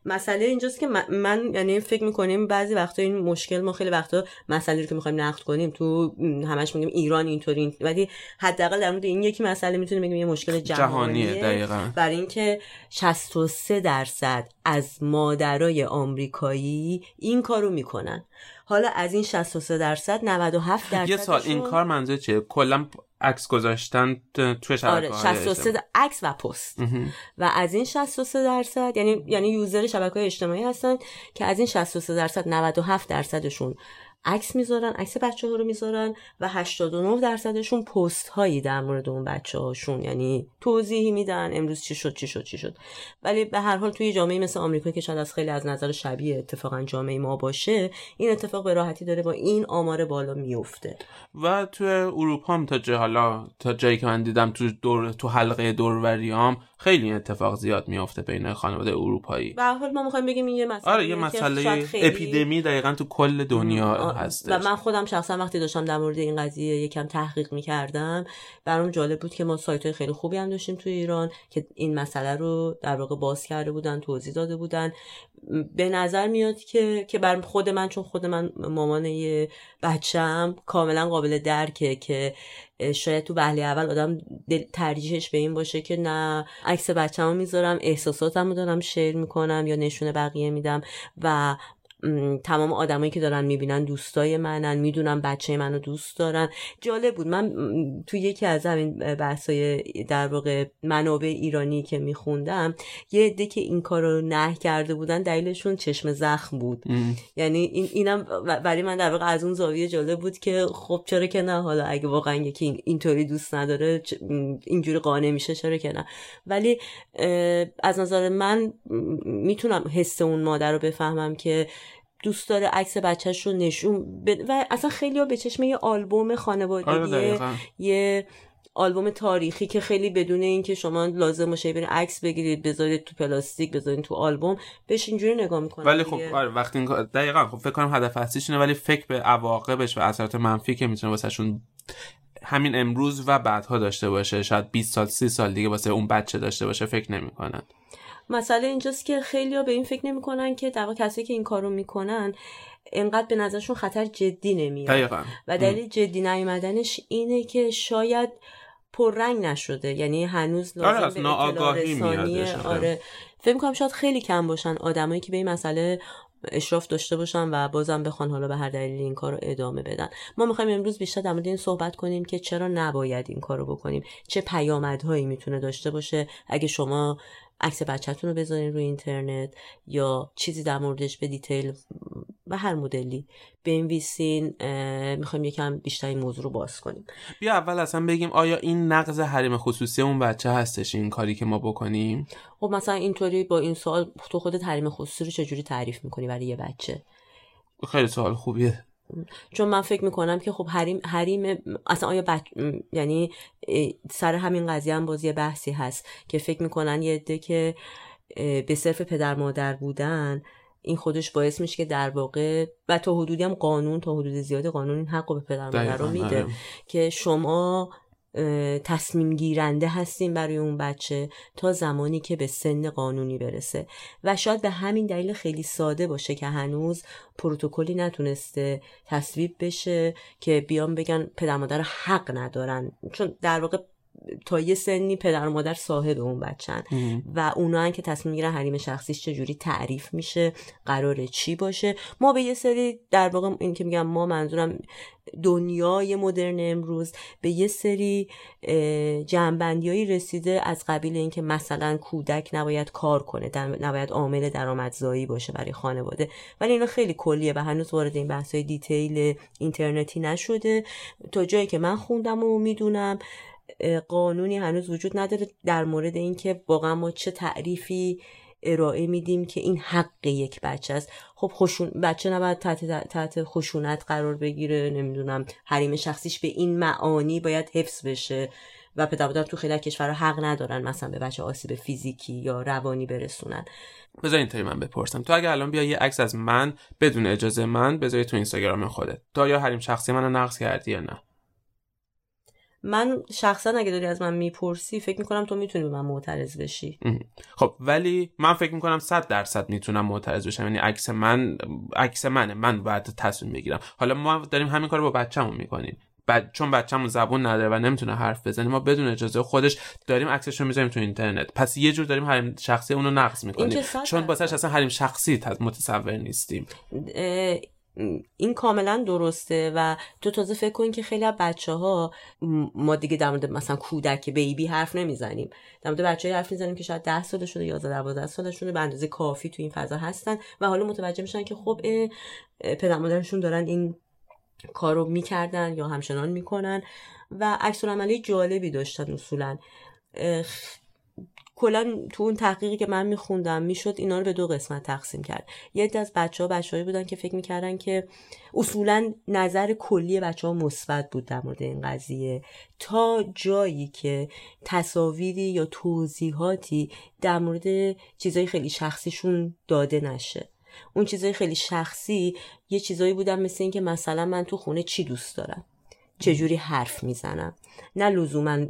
مسئله اینجاست که من, یعنی فکر می‌کنیم بعضی وقتا این مشکل ما خیلی وقتا مسئله رو که می‌خوایم نقد کنیم تو همش میگیم ایران اینطوری ولی حداقل در مورد این یکی مسئله می‌تونیم بگیم یه مشکل جهانیه, جهانیه دقیقا. برای اینکه 63 درصد از مادرای آمریکایی این کارو می‌کنن. حالا از این 63 درصد 97 درصد یه سال این کار منظور چیه؟ کلا عکس گذاشتن توی شبکه آره 63 عکس و پست. و از این 63 درصد یعنی یعنی یوزر شبکه های اجتماعی هستن که از این 63 درصد 97 درصدشون عکس می‌ذارن عکس بچه ها رو می‌ذارن و 89 درصدشون پست هایی در مورد اون بچه هاشون یعنی توضیحی میدن امروز چی شد چی شد چی شد. ولی به هر حال توی جامعه مثل آمریکا که شاید از خیلی از نظر شبیه اتفاقا جامعه ما باشه این اتفاق به راحتی داره با این آمار بالا میفته و توی اروپا هم تا حالا تا جایی که من دیدم تو دور تو حلقه دوروریام خیلی اتفاق زیاد میافته بین خانواده اروپایی. به حال ما می‌خوایم بگیم یه مسئله آره یه مسئله اپیدمی دقیقا تو کل دنیا هست و من خودم شخصا وقتی داشتم در مورد این قضیه یکم تحقیق می‌کردم برام جالب بود که ما سایت های خیلی خوبی هم داشتیم تو ایران که این مسئله رو در واقع باز کرده بودن توضیح داده بودن. به نظر میاد که که بر خود من چون خود من مامان یه بچم کاملا قابل درکه که شاید تو وهله اول آدم ترجیحش به این باشه که نه عکس بچه‌مو می‌ذارم احساساتمو دارم شیر می‌کنم یا نشونه بقیه میدم و تمام آدمایی که دارن می‌بینن دوستای منن می‌دونم بچه منو دوست دارن. جالب بود. من تو یکی از همین بحثای در واقع منابع ایرانی که میخوندم یه عده که این کارو نه کرده بودن دلیلشون چشم زخم بود. یعنی این اینم برای من در واقع از اون زاویه جالب بود که خب چرا که نه حالا اگه واقعا یکی اینطوری دوست نداره اینجوری قانع میشه چرا که نه. ولی از نظر من می‌تونم حس اون مادر رو بفهمم که دوست داره عکس بچهش رو نشون و اصلا خیلی ها به چشم یه آلبوم خانوادگی آره یه آلبوم تاریخی که خیلی بدون اینکه شما لازم باشه برین عکس بگیرید بذارید تو پلاستیک بذارید تو آلبوم بهش اینجوری نگاه می‌کنید ولی خب آره وقتی این دقیقا خب فکر کنم هدف اصلیش ولی فکر به عواقبش و اثرات منفی که می‌تونه واسهشون همین امروز و بعدها داشته باشه شاید 20 سال 30 سال دیگه واسه اون بچه داشته باشه فکر نمی‌کنن. مسئله اینجاست که خیلی ها به این فکر نمی‌کنن که در کسی که این کارو می‌کنن انقدر به نظرشون خطر جدی نمیاد. و دلیل جدی نیومدنش اینه که شاید پررنگ نشده. یعنی هنوز لازم آره به آره. فکر کنم شاید خیلی کم باشن آدمایی که به این مسئله اشراف داشته باشن و بازم بخوان حالا به هر دلیل این کار رو ادامه بدن. ما می‌خوایم امروز بیشتر در مورد این صحبت کنیم که چرا نباید این کار رو بکنیم. چه پیامدهایی می‌تونه داشته باشه. اگه شما عکس بچهتون رو بذارین روی اینترنت یا چیزی در موردش به دیتیل و هر مدلی بنویسین می‌خوایم یکم بیشتر این موضوع رو باز کنیم. بیا اول اصلا بگیم آیا این نقض حریم خصوصی اون بچه هستش این کاری که ما بکنیم؟ خب مثلا اینطوری با این سوال تو خودت حریم خصوصی رو چجوری تعریف می‌کنی برای یه بچه؟ خیلی سوال خوبیه. چون من فکر می‌کنم که خب حریم حریم اصلا آیا بچ... یعنی سر همین قضیه هم بازی بحثی هست که فکر می‌کنن یه عده که به صرف پدر مادر بودن این خودش باعث میشه که در واقع و تا حدودی هم قانون تا حدود زیادی قانون این حق به پدر مادر رو میده آره. که شما تصمیم گیرنده هستیم برای اون بچه تا زمانی که به سن قانونی برسه. و شاید به همین دلیل خیلی ساده باشه که هنوز پروتکلی نتونسته تصویب بشه که بیان بگن پدر مادر حق ندارن. چون در واقع تا یه سنی پدر و مادر صاحب اون بچن. و اونا که تصمیم می‌گیرن حریم شخصیش چجوری تعریف میشه قراره چی باشه. ما به یه سری در واقع این که میگم ما منظورم دنیای مدرن امروز به یه سری جنبندیایی رسیده از قبیل اینکه مثلا کودک نباید کار کنه نباید عامل درآمدزایی باشه برای خانواده. ولی اینا خیلی کلیه و هنوز وارد این بحثای دیتیل اینترنتی نشده. تا جایی که من خوندم و می‌دونم قانونی هنوز وجود نداره در مورد اینکه واقعا ما چه تعریفی ارائه میدیم که این حق یک بچه است. خب خوشون بچه نباید تحت, تحت خشونت قرار بگیره نمی‌دونم حریم شخصیش به این معانی باید حفظ بشه و پدر تو خیلی کشورها حق ندارن مثلا به بچه آسیب فیزیکی یا روانی برسونن. بذار اینطوری من بپرسم. تو اگه الان بیا یه عکس از من بدون اجازه من بذاری تو اینستاگرام خودت. تو یا حریم شخصی منو نقض کردی یا نه؟ من شخصا اگه داری از من می‌پرسی فکر می‌کنم تو می‌تونی به من معترض بشی. خب ولی من فکر می‌کنم صد درصد می‌تونم معترض بشم. یعنی عکس من عکس منه. من باید تصمیم بگیرم. حالا ما داریم همین کار با بچه‌مون می‌کنیم. بعد چون بچه‌مون زبون نداره و نمی‌تونه حرف بزنه ما بدون اجازه خودش داریم عکسش رو می‌ذاریم تو اینترنت. پس یه جور داریم حریم شخصی اونو نقض می‌کنیم. چون واسش اصلا حریم شخصی متصور نیستیم. این کاملا درسته و تو تازه فکر کن که خیلی از بچه ها ما دیگه در مورد مثلا کودک بیبی حرف نمی‌زنیم. در مورد بچه حرف می‌زنیم که شاید 10 سالشونه 11 12 سالشونه به اندازه کافی تو این فضا هستن و حالا متوجه میشن که خب پدر مادرشون دارن این کارو می‌کردن یا همچنان می‌کنن و عکس عملی جالبی داشتن اصولا. کلا تو اون تحقیقی که من میخوندم می‌شد اینا رو به دو قسمت تقسیم کرد. یه از بچه ها بچه بودن که فکر می‌کردن که اصولا نظر کلی بچه ها مثبت بود در مورد این قضیه. تا جایی که تصاویری یا توضیحاتی در مورد چیزای خیلی شخصیشون داده نشه. اون چیزای خیلی شخصی یه چیزایی بودن مثل اینکه مثلا من تو خونه چی دوست دارم؟ چجوری حرف می‌زنم؟ نه لزوما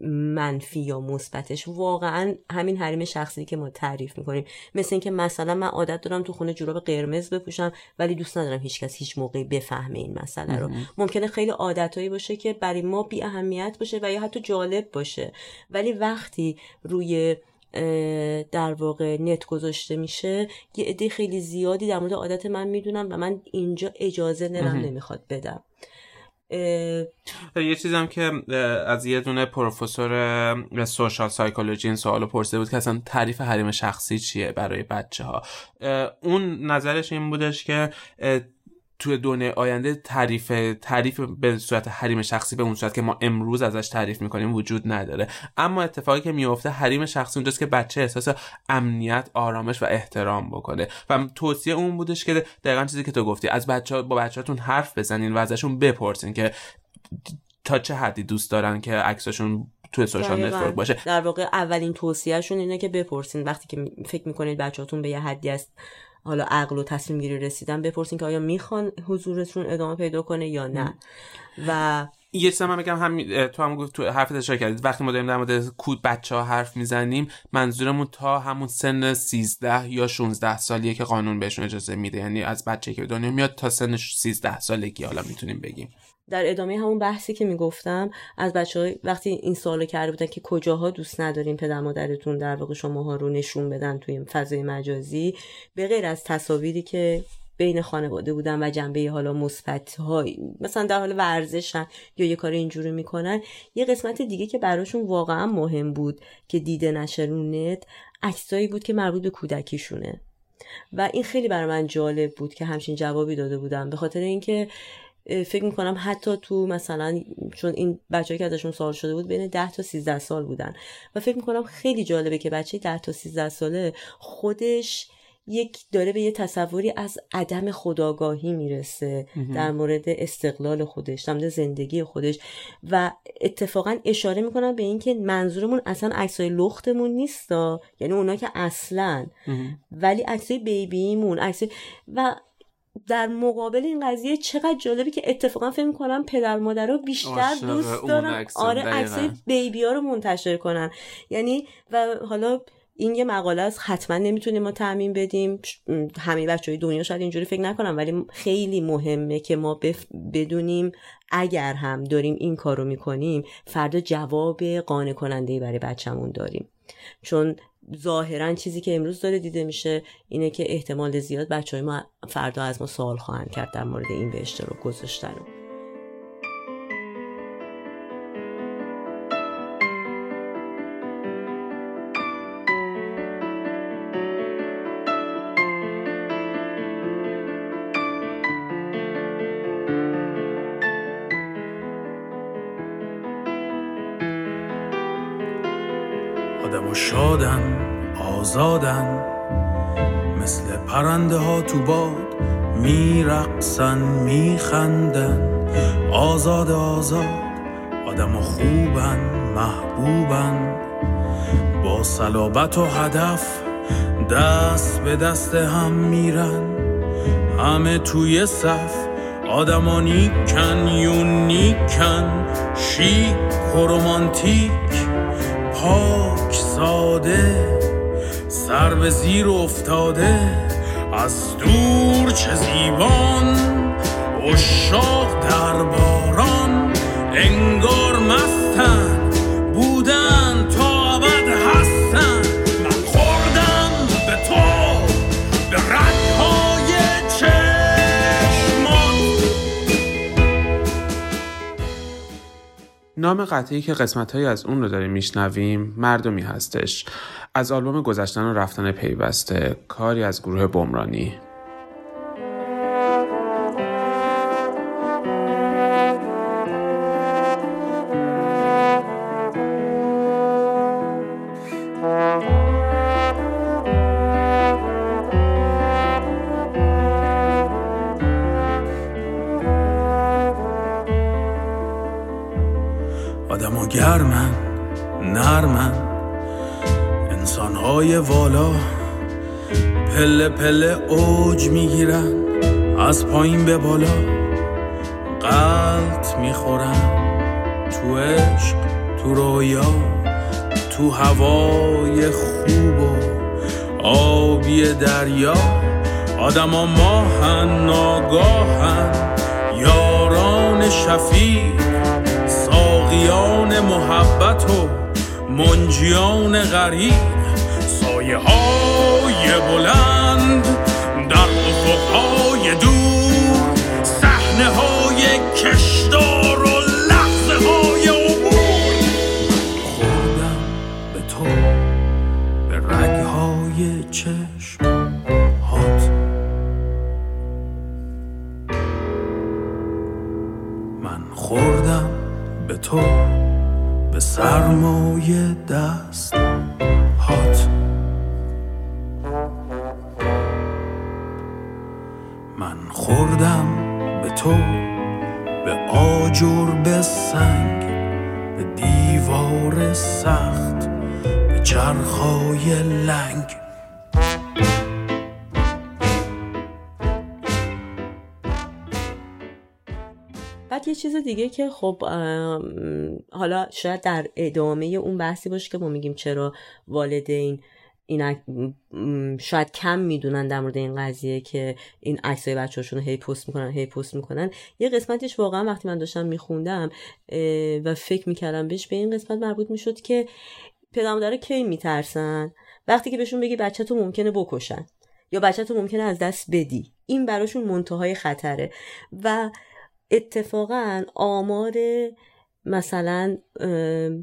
منفی یا مثبتش. واقعا همین حریم شخصی که ما تعریف می‌کنیم. مثل اینکه مثلا من عادت دارم تو خونه جوراب قرمز بپوشم ولی دوست ندارم هیچکس هیچ موقعی بفهمه این مسئله رو. ممکنه خیلی عادتهایی باشه که برای ما بی اهمیت باشه و یا حتی جالب باشه. ولی وقتی روی در واقع نت گذاشته میشه یه عده خیلی زیادی در مورد عادت من می‌دونم و من اینجا اجازه دلم نمی‌خواد بدم. یه چیزم که از یه دونه پروفسور سوشال سایکولوژی این سوالو پرسیده بود که اصلا تعریف حریم شخصی چیه برای بچه ها اون نظرش این بودش که توی دنیای آینده تعریف تعریف به صورت حریم شخصی به اون صورت که ما امروز ازش تعریف می‌کنیم وجود نداره. اما اتفاقی که میفته حریم شخصی اونجاست که بچه احساس امنیت آرامش و احترام بکنه. و توصیه اون بودش که دقیقا چیزی که تو گفتی از بچه با بچهاتون حرف بزنین و ازشون بپرسین که تا چه حدی دوست دارن که عکسشون توی social network باشه. در واقع اولین توصیهشون اینه که بپرسین. وقتی که فکر می‌کنید بچهاتون به یه حدی از حالا عقل و تصمیم گیری رسیدن بپرسین که آیا می‌خوان حضورشون ادامه پیدا کنه یا نه. و یه چیز من بگم هم تو هم گفت تو حرف اشاره کردید. وقتی ما داریم در مورد کود بچه ها حرف می‌زنیم منظورمون تا همون سن 13 یا 16 سالیه که قانون بهشون اجازه میده. یعنی از بچه که دنیا میاد تا سن 13 سالگی حالا می‌تونیم بگیم. در ادامه همون بحثی که می‌گفتم از بچه های وقتی این سوالو کرده بودن که کجاها دوست نداریم پدر مادرتون در واقع شماها رو نشون بدن توی فضای مجازی به غیر از تصاویری که بین خانواده بودن و جنبه حالا مثبت های مثلا در حال ورزشن یا یه کار اینجوری می‌کنن یه قسمت دیگه که براشون واقعا مهم بود که دیده نشه رو نت عکسایی بود که مربوط به کودکیشونه. و این خیلی برای من جالب بود که همچین جوابی داده بودم به خاطر اینکه فکر می‌کنم حتی تو مثلا چون این بچه که ازشون سوال شده بود بین 10 تا 13 سال بودن. و فکر می‌کنم خیلی جالبه که بچه 10 تا 13 ساله خودش یک داره به یه تصوری از عدم خداگاهی می‌رسه در مورد استقلال خودش در مورد زندگی خودش. و اتفاقا اشاره می‌کنم به اینکه منظورمون اصلا عکسای لختمون نیستا یعنی اونا که اصلا. ولی عکسای بیبیمون عکسای و در مقابل این قضیه چقدر جالبه که اتفاقا فکر کنم پدر مادر بیشتر دوست دارن. آره عکس بیبی ها رو منتشر کنن. یعنی و حالا این یه مقاله است حتما نمی‌تونیم ما تعمین بدیم. همه بچه های دنیا شاید اینجوری فکر نکنم ولی خیلی مهمه که ما بدونیم اگر هم داریم این کارو می‌کنیم فردا جواب قانع کننده برای بچهمون داریم. چون ظاهرا چیزی که امروز داره دیده میشه اینه که احتمال زیاد بچه های ما فردا از ما سوال خواهند کرد در مورد این به اشتراک گذاشتن. آزادن. مثل پرنده ها تو باد میرقصن میخندن. آزاد آزاد آدم و خوبن محبوبن. با صلابت و هدف دست به دست هم میرن. همه توی صف آدما نیکن یونیکن شیک و رومانتیک پاک ساده. سر به زیر افتاده از دور چه زیبان. اشاق در باران انگار مستن. بودن تا ابد هستن. من خوردم به تو به رنگهای چشمان. نام قطعی که قسمت از اون رو داریم میشنویم مردمی هستش. از آلبوم گذشتن و رفتن پیوسته کاری از گروه بمرانی. آدم گرمن. والا پله پله اوج می‌گیرن از پایین به بالا قلط می‌خورن. تو عشق تو رویا تو هوای خوب و آبی دریا. آدما ماهن ناگاهن یاران شفیق ساقیان محبت و منجیان غریب سایه های بلند. دیگه که خب حالا شاید در ادامه اون بحثی باشه که ما میگیم چرا والدین این شاید کم می‌دونن در مورد این قضیه که این عکسای بچه‌هاشون هی پست می‌کنن هی پست می‌کنن. یه قسمتش واقعا وقتی من داشتم میخوندم و فکر می‌کردم بهش به این قسمت مربوط می‌شد که پدر مادر کی میترسن؟ وقتی که بهشون بگی بچه تو ممکنه بکشن یا بچه تو ممکنه از دست بدی این براشون منتهای خطره. و اتفاقا آمار مثلا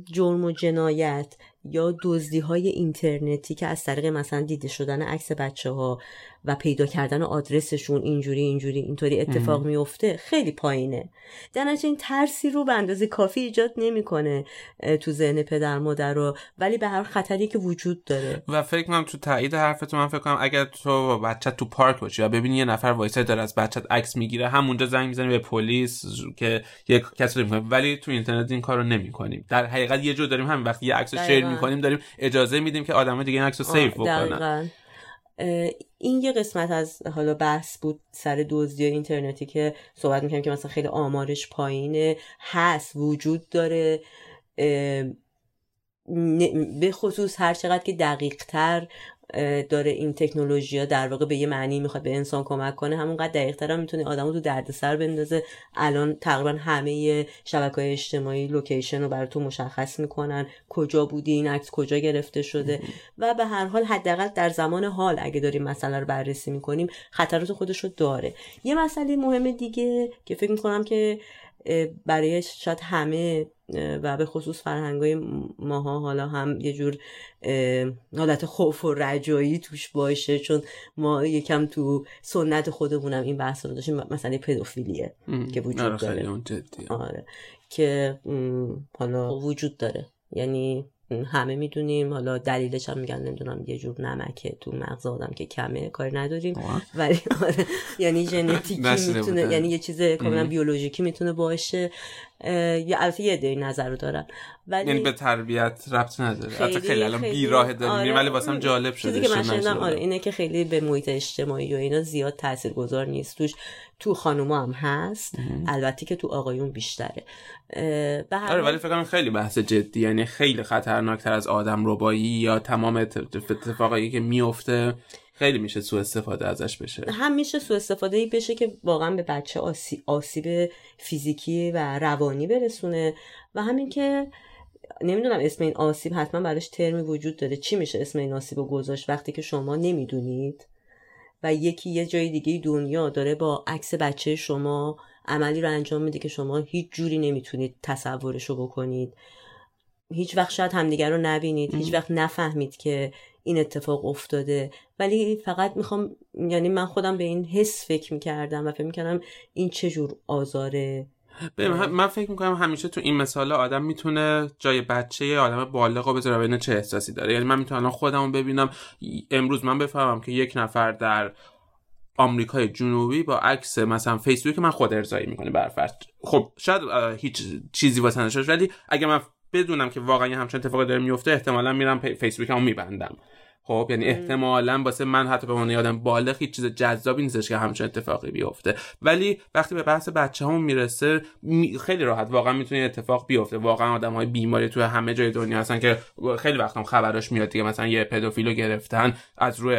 جرم و جنایت یا دزدی های اینترنتی که از طریق مثلا دیده شدن عکس بچه ها و پیدا کردن آدرسشون اینجوری اینجوری اینطوری اتفاق میفته خیلی پایینه. در این ترسی رو به اندازه کافی ایجاد نمی‌کنه تو ذهن پدر مادر رو. ولی به هر خطری که وجود داره. و فکر کنم تو تایید حرفتون من فکر کنم اگر تو بچه تو پارک باشی و ببینی یه نفر وایسه داره از بچت عکس می‌گیره همونجا زنگ می‌زنی به پلیس که یک کسی رو ولی تو اینترنت این کارو نمی‌کنیم. در حقیقت یه جو داریم همین. وقتی یه عکس شیر می‌کنیم داریم اجازه میدیم که آدمای دیگه این عکس رو سیو بکنن. این یه قسمت از حالا بحث بود سر دزدی اینترنتی که صحبت می‌کنم که مثلا خیلی آمارش پایینه هست وجود داره به خصوص هر چقدر که دقیق تر داره این تکنولوژی ها در واقع به یه معنی می‌خواد به انسان کمک کنه. همونقدر دقیق تر هم می‌تونه آدمو تو دردسر بندازه. الان تقریبا همه شبکه های اجتماعی لوکیشن رو برای تو مشخص می‌کنن. کجا بودی؟ این عکس کجا گرفته شده؟ و به هر حال حداقل در زمان حال اگه داریم مسئله رو بررسی می‌کنیم خطرات خودش رو داره. یه مسئله مهم دیگه که فکر می‌کنم که برای شاید همه و به خصوص فرهنگای ماها حالا هم یه جور حالت خوف و رجایی توش باشه چون ما یکم تو سنت خودمونم این بحث رو داشتیم مثلا پدوفیلیه که وجود آره داره. آره. که حالا وجود داره. یعنی همه می‌دونیم. حالا دلیلش هم میگن نمی‌دونم یه جور نمکه تو مغز آدم که کمه کاری نداریم. ولی آره یعنی ژنتیکی می‌تونه یعنی یه چیز کاملا بیولوژیکی می‌تونه باشه. یا البته یه دی نظر رو دارن. ولی یعنی به تربیت ربط نداره. خیلی خیلی الان بیراه داریم. آره. ولی واسم جالب شده. چیزی که من شنیدم آره اینه که خیلی به محیط اجتماعی و اینا زیاد تاثیرگذار نیست. توش تو خانوما هم هست. البته که تو آقایون بیشتره. آره ولی فکر کنم خیلی بحث جدی. یعنی خیلی خطرناکتر از آدم ربایی یا تمام اتفاقایی که میفته خیلی میشه سوء استفاده ازش بشه. هم میشه سوء استفاده ای بشه که واقعا به بچه آسیب فیزیکی و روانی برسونه. و همین که نمی‌دونم اسم این آسیب حتما براش ترمی وجود داره. چی میشه اسم این آسیب رو گذاشت وقتی که شما نمی‌دونید؟ و یکی یه جای دیگه دنیا داره با عکس بچه شما عملی رو انجام میده که شما هیچ جوری نمی‌تونید تصورش رو بکنید. هیچ وقت شاید همدیگر رو نبینید هیچ وقت نفهمید که این اتفاق افتاده. ولی فقط می‌خوام یعنی من خودم به این حس فکر می‌کردم و فکر می‌کردم این چجور آزاره. من فکر می‌کنم همیشه تو این مثال آدم می‌تونه جای بچه یه آدم بالغ رو بذاره ببینه چه احساسی داره. یعنی من می‌تونم خودمو ببینم. امروز من بفهمم که یک نفر در آمریکای جنوبی با عکس مثلا فیسبوک من خود ارزایی می‌کنه برفرض خب شاید هیچ چیزی واسه نشد ولی اگه من بدونم که واقعا همچین اتفاقی داره میفته احتمالا میرم فیسبوکمو میبندم. خب یعنی احتمالا واسه من حتی به عنوان آدم بالغ هیچ چیز جذابی نیستش که همچین اتفاقی بیفته. ولی وقتی به بحث بچه‌هامون می‌رسه خیلی راحت واقعا می‌تونه اتفاق بیفته. واقعا آدم های بیماری تو همه جای دنیا هستن که خیلی وقت هم خبراش میاد دیگه. مثلا یه pedophile و گرفتن از روی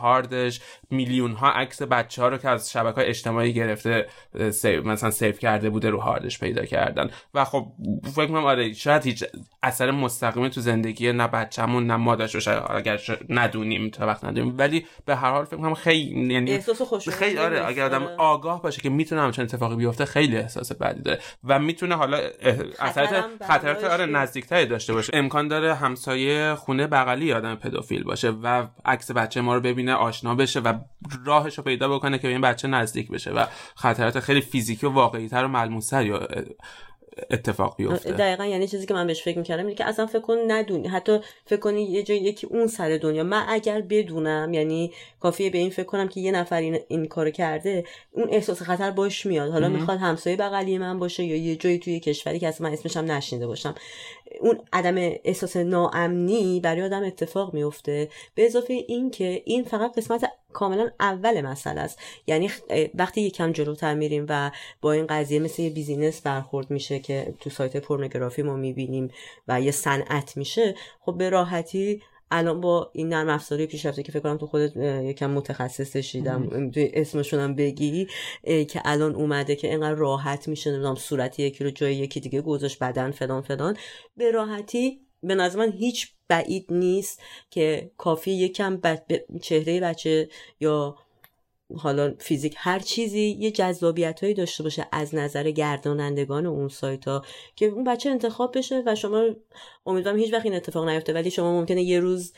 هاردش میلیون ها عکس بچه ها رو که از شبکه های اجتماعی گرفته سیو مثلا سیو کرده بوده رو هاردش پیدا کردن. و خب فکر کنم آره شاید هیچ اثر مستقیمی تو زندگی نه بچه‌مون نه مادرش اگر اگر ندونیم تا وقت ندونیم. ولی به هر حال فکر کنم خیلی یعنی احساس خیلی آره اگر آدم آگاه باشه که می‌تونه همچین اتفاقی بیفته خیلی احساس بدی داره. و می‌تونه حالا اثرات خطرات آره نزدیکتری داشته باشه. امکان داره همسایه خونه بغلی آدم پدوفیل باشه و عکس بچه ما رو ببینه آشنا بشه و راهش رو پیدا بکنه که به این بچه نزدیک بشه و خطرات خیلی فیزیکی و واقعی تر و ملموس یا اتفاق بیفته. دقیقا یعنی چیزی که من بهش فکر می‌کردم اینه که اصلا فکر کن ندونی حتی فکر کنی یه جای یکی اون سر دنیا. من اگر بدونم یعنی کافیه به این فکر کنم که یه نفر این, این کارو کرده اون احساس خطر باش میاد. حالا می‌خواد همسایه بغلی من باشه یا یه جایی توی کشوری که اصلا من اسمش هم نشنیده باشم. اون عدم احساس ناامنی برای آدم اتفاق میفته به اضافه این که این فقط قسمت کاملا اول مسئله است. یعنی وقتی یکم جلوتر میریم و با این قضیه مثل یه بیزینس برخورد میشه که تو سایت پورنوگرافی ما می‌بینیم و یه صنعت میشه خب به راحتی الان با این نرم افزاری پیشرفته که فکر کنم تو خودت یکم متخصص شیدم توی اسمشون هم بگی که الان اومده که اینقدر راحت میشه نمی‌دونم صورت یکی رو جای یکی دیگه گذاشت بدن فلان فلان. به راحتی به نظر من هیچ بعید نیست که کافی یکم چهره بچه یا حالا فیزیک هر چیزی یه جذابیت هایی داشته باشه از نظر گردانندگان اون سایت ها که اون بچه انتخاب بشه و شما امیدوارم هیچ وقت این اتفاق نیفته ولی شما ممکنه یه روز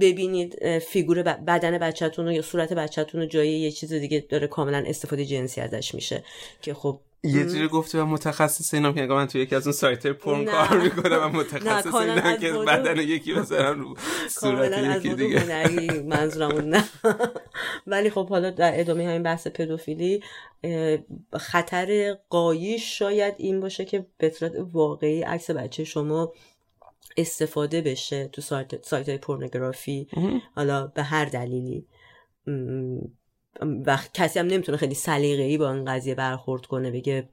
ببینید فیگور بدن بچهتون یا صورت بچهتون رو جای یه چیز دیگه داره کاملا استفاده جنسی ازش میشه که خب یه جوری گفتی و متخصص اینا که من توی یکی از اون سایت پرن کار می‌کنم و متخصص اینا که بدن یکی بذارم رو صورت یکی دیگه. منظورم نه. ولی خب حالا در ادامه همین بحث پدوفیلی خطر قایش شاید این باشه که به صورت واقعی عکس بچه شما استفاده بشه تو سایت, سایت های پورنوگرافی حالا به هر دلیلی. و کسی هم نمی‌تونه خیلی سلیقه‌ای با این قضیه برخورد کنه بگه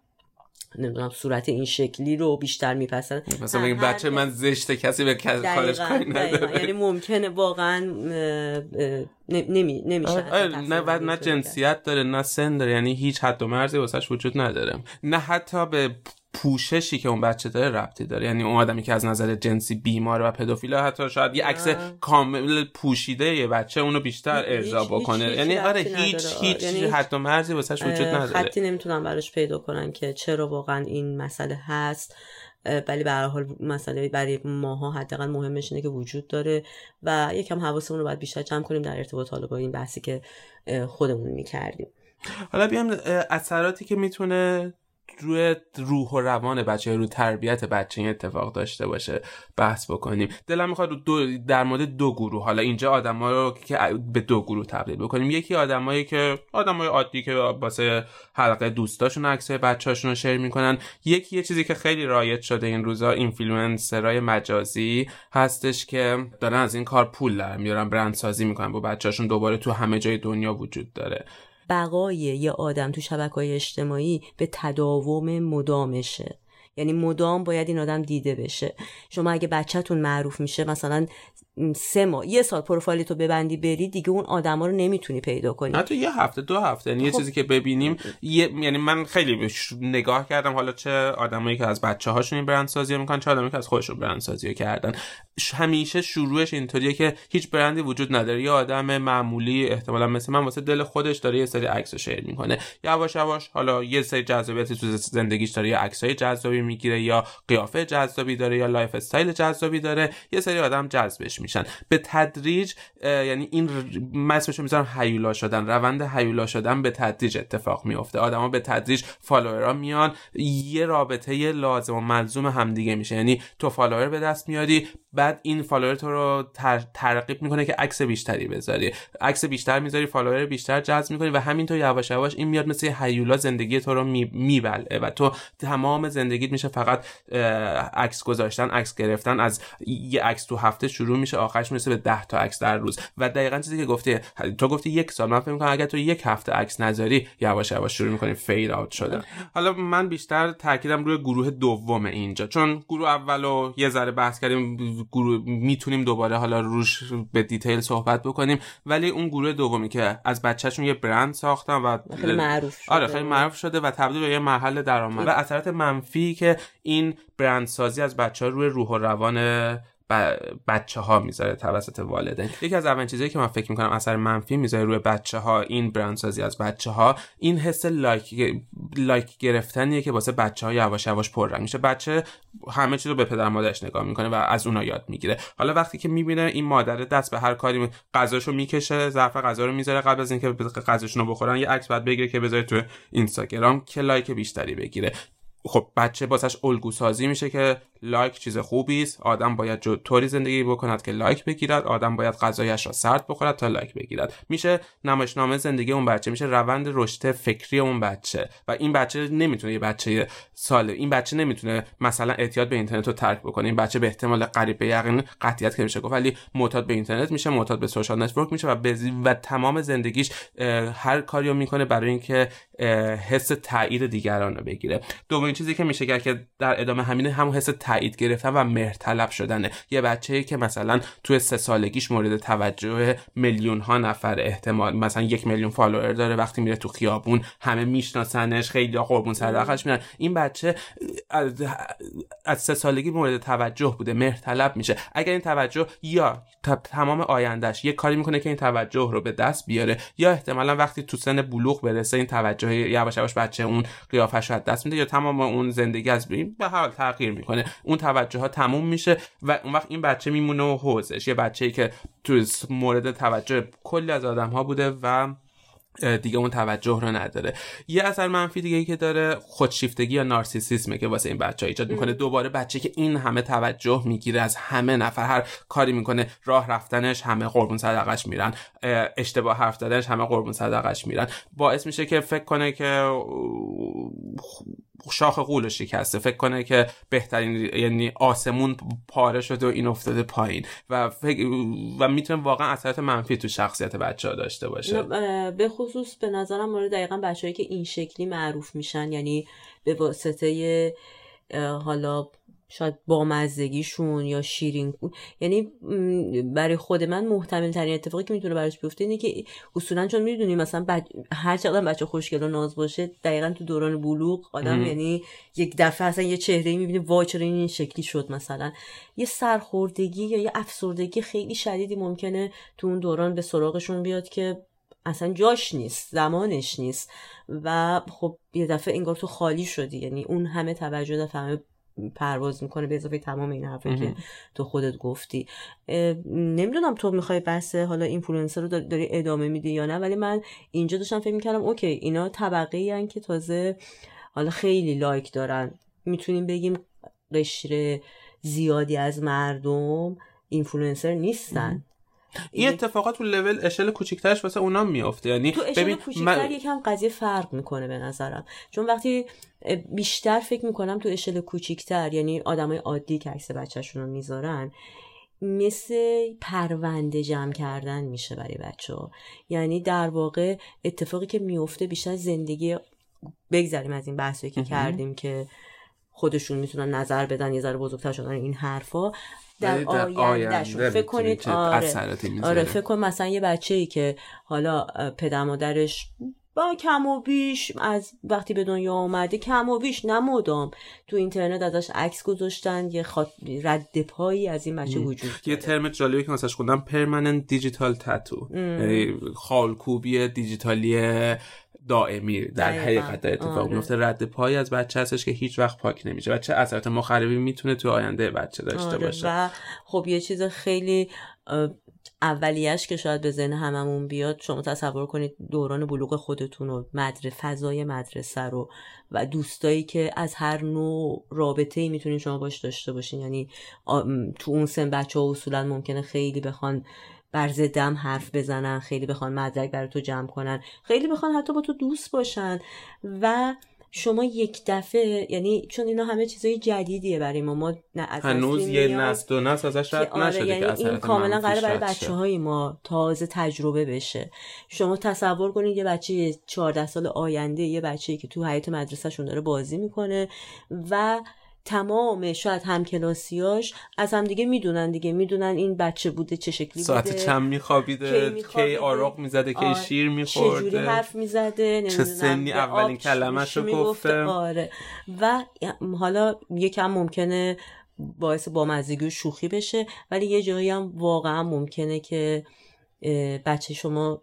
نمی‌دونم صورت این شکلی رو بیشتر میپسند مثلا بگه بچه من زشته کسی به کارش کاری نداره. یعنی ممکنه واقعا نمی نمیشه نه بعد نه جنسیت داره نه سن داره یعنی هیچ حد و مرزی واسش وجود نداره. نه حتی به پوششی که اون بچه داره ربطی داره. یعنی اون آدمی که از نظر جنسی بیماره و پدوفیل حتی شاید یه عکس کامل پوشیده یه بچه اونو بیشتر ارضا بکنه. یعنی آره هیچ هیچ یعنی حد و مرزی واسش وجود نداره. خطی نمی‌تونن براش پیدا کنن که چرا واقعا این مسئله هست. ولی به حال مسئله برای ماها حداقل مهمش اینه که وجود داره و یکم حواسمون رو باید بیشتر جمع کنیم در ارتباط حالا با این بحثی که خودمون می‌کردیم. حالا بیام اثراتی که می‌تونه روی روح و روان بچه رو تربیت بچه این اتفاق داشته باشه بحث بکنیم. دلم می‌خواد دو در مورد دو گروه. حالا اینجا آدما رو که به دو گروه تبدیل بکنیم. یکی آدمایی که آدمای عادی که واسه حلقه دوستاشون عکسای بچه‌هاشون رو share می‌کنن. یکی یه چیزی که خیلی رایج شده این روزا اینفلوئنسرای مجازی هستش که دارن از این کار پول در میارن برند سازی می‌کنن با بچه‌هاشون دوباره تو همه جای دنیا وجود داره. بقای یه آدم تو شبکه های اجتماعی به تداوم مدامشه. یعنی مدام باید این آدم دیده بشه. شما اگه بچهتون معروف میشه مثلا سه ماه. یه سال پروفایل تو ببندی بری دیگه اون آدما رو نمی‌تونی پیدا کنی. حتی یه هفته دو هفته. یعنی یه خب. چیزی که ببینیم یه... یعنی من خیلی نگاه کردم حالا چه آدمایی که از بچه هاشون این برند سازی می‌کنن چه آدمایی که از خودشون برند سازی کردن. همیشه شروعش اینطوریه که هیچ برندی وجود نداره. یه آدم معمولی احتمالا مثل من واسه دل خودش داره یه سری عکس شیر می‌کنه. یواش یواش حالا یه سری جذابیتی تو زندگیش داره. یه عکسای جذابی می‌گیره یا قیافه جذابی داره یا lifestyle جذابی داره. یه سری آدم جذبش میشن. به تدریج یعنی این رو می‌ذارم هیولا شدن روند هیولا شدن به تدریج اتفاق میفته آدما به تدریج follower ا میان یه رابطه لازم و ملزوم همدیگه میشه. یعنی تو follower به دست میاری بعد این follower تو رو تر... ترغیب می‌کنه که عکس بیشتری بذاری. عکس بیشتر می‌ذاری follower بیشتر جذب می‌کنی و همینطور یواش یواش این میاد مثل هیولا زندگی تو رو می... میبله و تو تمام زندگیت میشه فقط عکس گذاشتن عکس گرفتن از یه عکس تو هفته شروع میشه آخرش می‌رسه به 10 تا عکس در روز. و دقیقا چیزی که گفتی تو گفتی یک سال. من فکر می‌کنم اگر تو یک هفته عکس نذاری یواش یواش شروع می‌کنی fade out شدن. حالا من بیشتر تاکیدم روی گروه دوم اینجا. چون گروه اولو یه ذره بحث کردیم گروه می‌تونیم دوباره حالا روش به detail صحبت بکنیم. ولی اون گروه دومی که از بچهشون یه برند ساختن و خیلی معروف شده. آره خیلی معروف شده و تبدیل به یه محل درآمد. و اثرات منفی که این برندسازی از بچه ها روی روح و روان بچه ها می‌ذاره توسط والدین. یکی از اولین چیزایی که من فکر می‌کنم اثر منفی می‌ذاره روی بچه ها این برندسازی از بچه ها این حس like like گرفتنیه که واسه بچه ها یواش یواش پررنگ میشه. بچه همه چیز رو به پدر مادرش نگاه می‌کنه و از اونا یاد می‌گیره. حالا وقتی که می‌بینه این مادر دست به هر کاری غذاشو می‌کشه ظرف غذا رو می‌ذاره قبل از اینکه غذاشونو بخورن یه عکس باید بگیره که بذاره تو اینستاگرام که like بیشتری بگیره. خب بچه واسش الگو سازی میشه که like چیز خوبی است. آدم باید طوری زندگی بکند که like بگیرد. آدم باید غذایش را سرد بخورد تا like بگیرد. میشه نمایشنامه زندگی اون بچه میشه روند رشد فکری اون بچه. و این بچه نمی‌تونه یه بچه ساله این بچه نمی‌تونه مثلا اعتیاد به اینترنت رو ترک بکنه. این بچه به احتمال قریب به یقین قطعیت که میشه گفت. ولی معتاد به اینترنت میشه معتاد به social network میشه و و تمام زندگیش هر کاریو می‌کنه برای اینکه حس تایید دیگران رو بگیره. دومین چیزی که میشه که در ادامه همین همون حس تایید گرفتن و مهرطلب شدنه. یه بچه که مثلا توی سه سالگیش مورد توجه میلیون ها نفر احتمال مثلا یک میلیون follower داره وقتی میره تو خیابون همه میشناسنش خیلی قربون صدقش میرن این بچه از, از سه سالگی مورد توجه بوده مهرطلب میشه. اگر این توجه یا تمام آیندهش یه کاری می‌کنه که این توجه رو به دست بیاره یا احتمالا وقتی تو سن بلوغ برسه این توجه یواش یواش بچه اون قیافش رو دست میده یا تمام اون زندگی از به حال تغییر می‌کنه. اون توجه ها تموم میشه و اون وقت این بچه میمونه و حوزش. یه بچه ای که تو مورد توجه کلی از آدم ها بوده و دیگه اون توجه رو نداره. یه اثر منفی دیگه ای که داره خودشیفتگی یا نارسیسیسمه که واسه این بچه ها ایجاد می‌کنه. دوباره بچه که این همه توجه می‌گیره از همه نفر هر کاری می‌کنه راه رفتنش همه قربون صدقش میرن. اشتباه حرف دادنش همه قربون صدقش میرن. باعث میشه که فکر کنه که شاخ قول شکسته. فکر کنه که بهترین یعنی آسمون پاره شده و این افتاده پایین. و فکر و می‌تونه واقعا اثرات منفی تو شخصیت بچه ها داشته باشه. به خصوص به نظرم مورد دقیقا بچههایی که این شکلی معروف میشن یعنی به واسطه حالا شاید بامزدگیشون یا شیرین یعنی برای خود من محتمل ترین اتفاقی که می‌تونه براش بیفته اینه که اصولا چون می‌دونی مثلا بچ... هر چقدر بچه خوشگل و ناز باشه دقیقا تو دوران بلوغ آدم یعنی یک دفعه اصلا یه چهره می‌بینه وای چرا این شکلی شد مثلا. یه سرخوردگی یا یه افسردگی خیلی شدیدی ممکنه تو اون دوران به سراغشون بیاد که اصلا جاش نیست زمانش نیست. و خب یه دفعه انگار تو خالی شدی یعنی اون همه توجه دفعه پرواز می‌کنه به اضافه تمام این حرفی که تو خودت گفتی. نمی‌دونم تو می‌خوای بحث حالا اینفلوئنسر رو داری ادامه میدی یا نه ولی من اینجا داشتم فکر می‌کردم okay اینا طبقه ای که تازه حالا خیلی like دارن. می‌تونیم بگیم قشر زیادی از مردم اینفلوئنسر نیستن. این اتفاقات تو لول اشل کوچیکترش واسه اونا میافته. یعنی تو اشل کوچیکتر من... یکم قضیه فرق می‌کنه به نظرم. چون وقتی بیشتر فکر می‌کنم تو اشل کوچیکتر یعنی آدمای عادی که عکس بچهشون رو می‌ذارن مثل پرونده جمع کردن میشه برای بچه ها یعنی در واقع اتفاقی که میفته بیشتر زندگی بگذریم از این بحثی که کردیم که خودشون می‌تونن نظر بدن یه ذره بزرگتر شدن این حرفا. در آینده فکر کنید آره, آره فکر کن مثلا یه بچه ای که حالا پدر مادرش با کم و بیش از وقتی به دنیا آمده کم و بیش نمودم تو اینترنت ازش عکس گذاشتن یه خط... رد پایی از این بچه وجود یه ترم جالبی که مثلا خوندم پرمننت دیجیتال تاتو یعنی خالکوبی دیجیتالی دائمی در حقیقت در اتفاق آره. میفته. رد پای از بچه هستش که هیچ وقت پاک نمیشه. بچه اثرات مخربی می‌تونه تو آینده بچه داشته آره باشه. و خب یه چیز خیلی اولیش که شاید به ذهن هممون بیاد شما تصور کنید دوران بلوغ خودتون و مدر فضای مدرسه رو و دوستایی که از هر نوع رابطه ای می‌تونین شما باش داشته باشین. یعنی تو اون سن بچه ها اصولا ممکنه خیلی بخوان بر دم حرف بزنن خیلی بخوان مدرک برای تو جمع کنن. خیلی بخوان حتی با تو دوست باشن. و شما یک دفعه یعنی چون اینا همه چیزای جدیدیه برای ما ما نه هنوز یه نسل دو نسل ازش رد آره نشده یعنی این کاملا قرار برای بچه های ما تازه تجربه بشه. شما تصور کنید یه بچه 14 سال آینده یه بچه که تو حیات مدرسهشون داره بازی می‌کنه و تمام شاید همکلاسیاش از هم دیگه می‌دونن دیگه. می‌دونن این بچه بوده چه شکلی ساعت بوده چند میخوابیده کی آراغ می‌زده کی شیر میخورده. چه جوری حرف می‌زده چه سنی اولین کلمه شو گفته. آره. و حالا یکم ممکنه باعث بامزگی و شوخی بشه ولی یه جایی هم واقعا ممکنه که بچه شما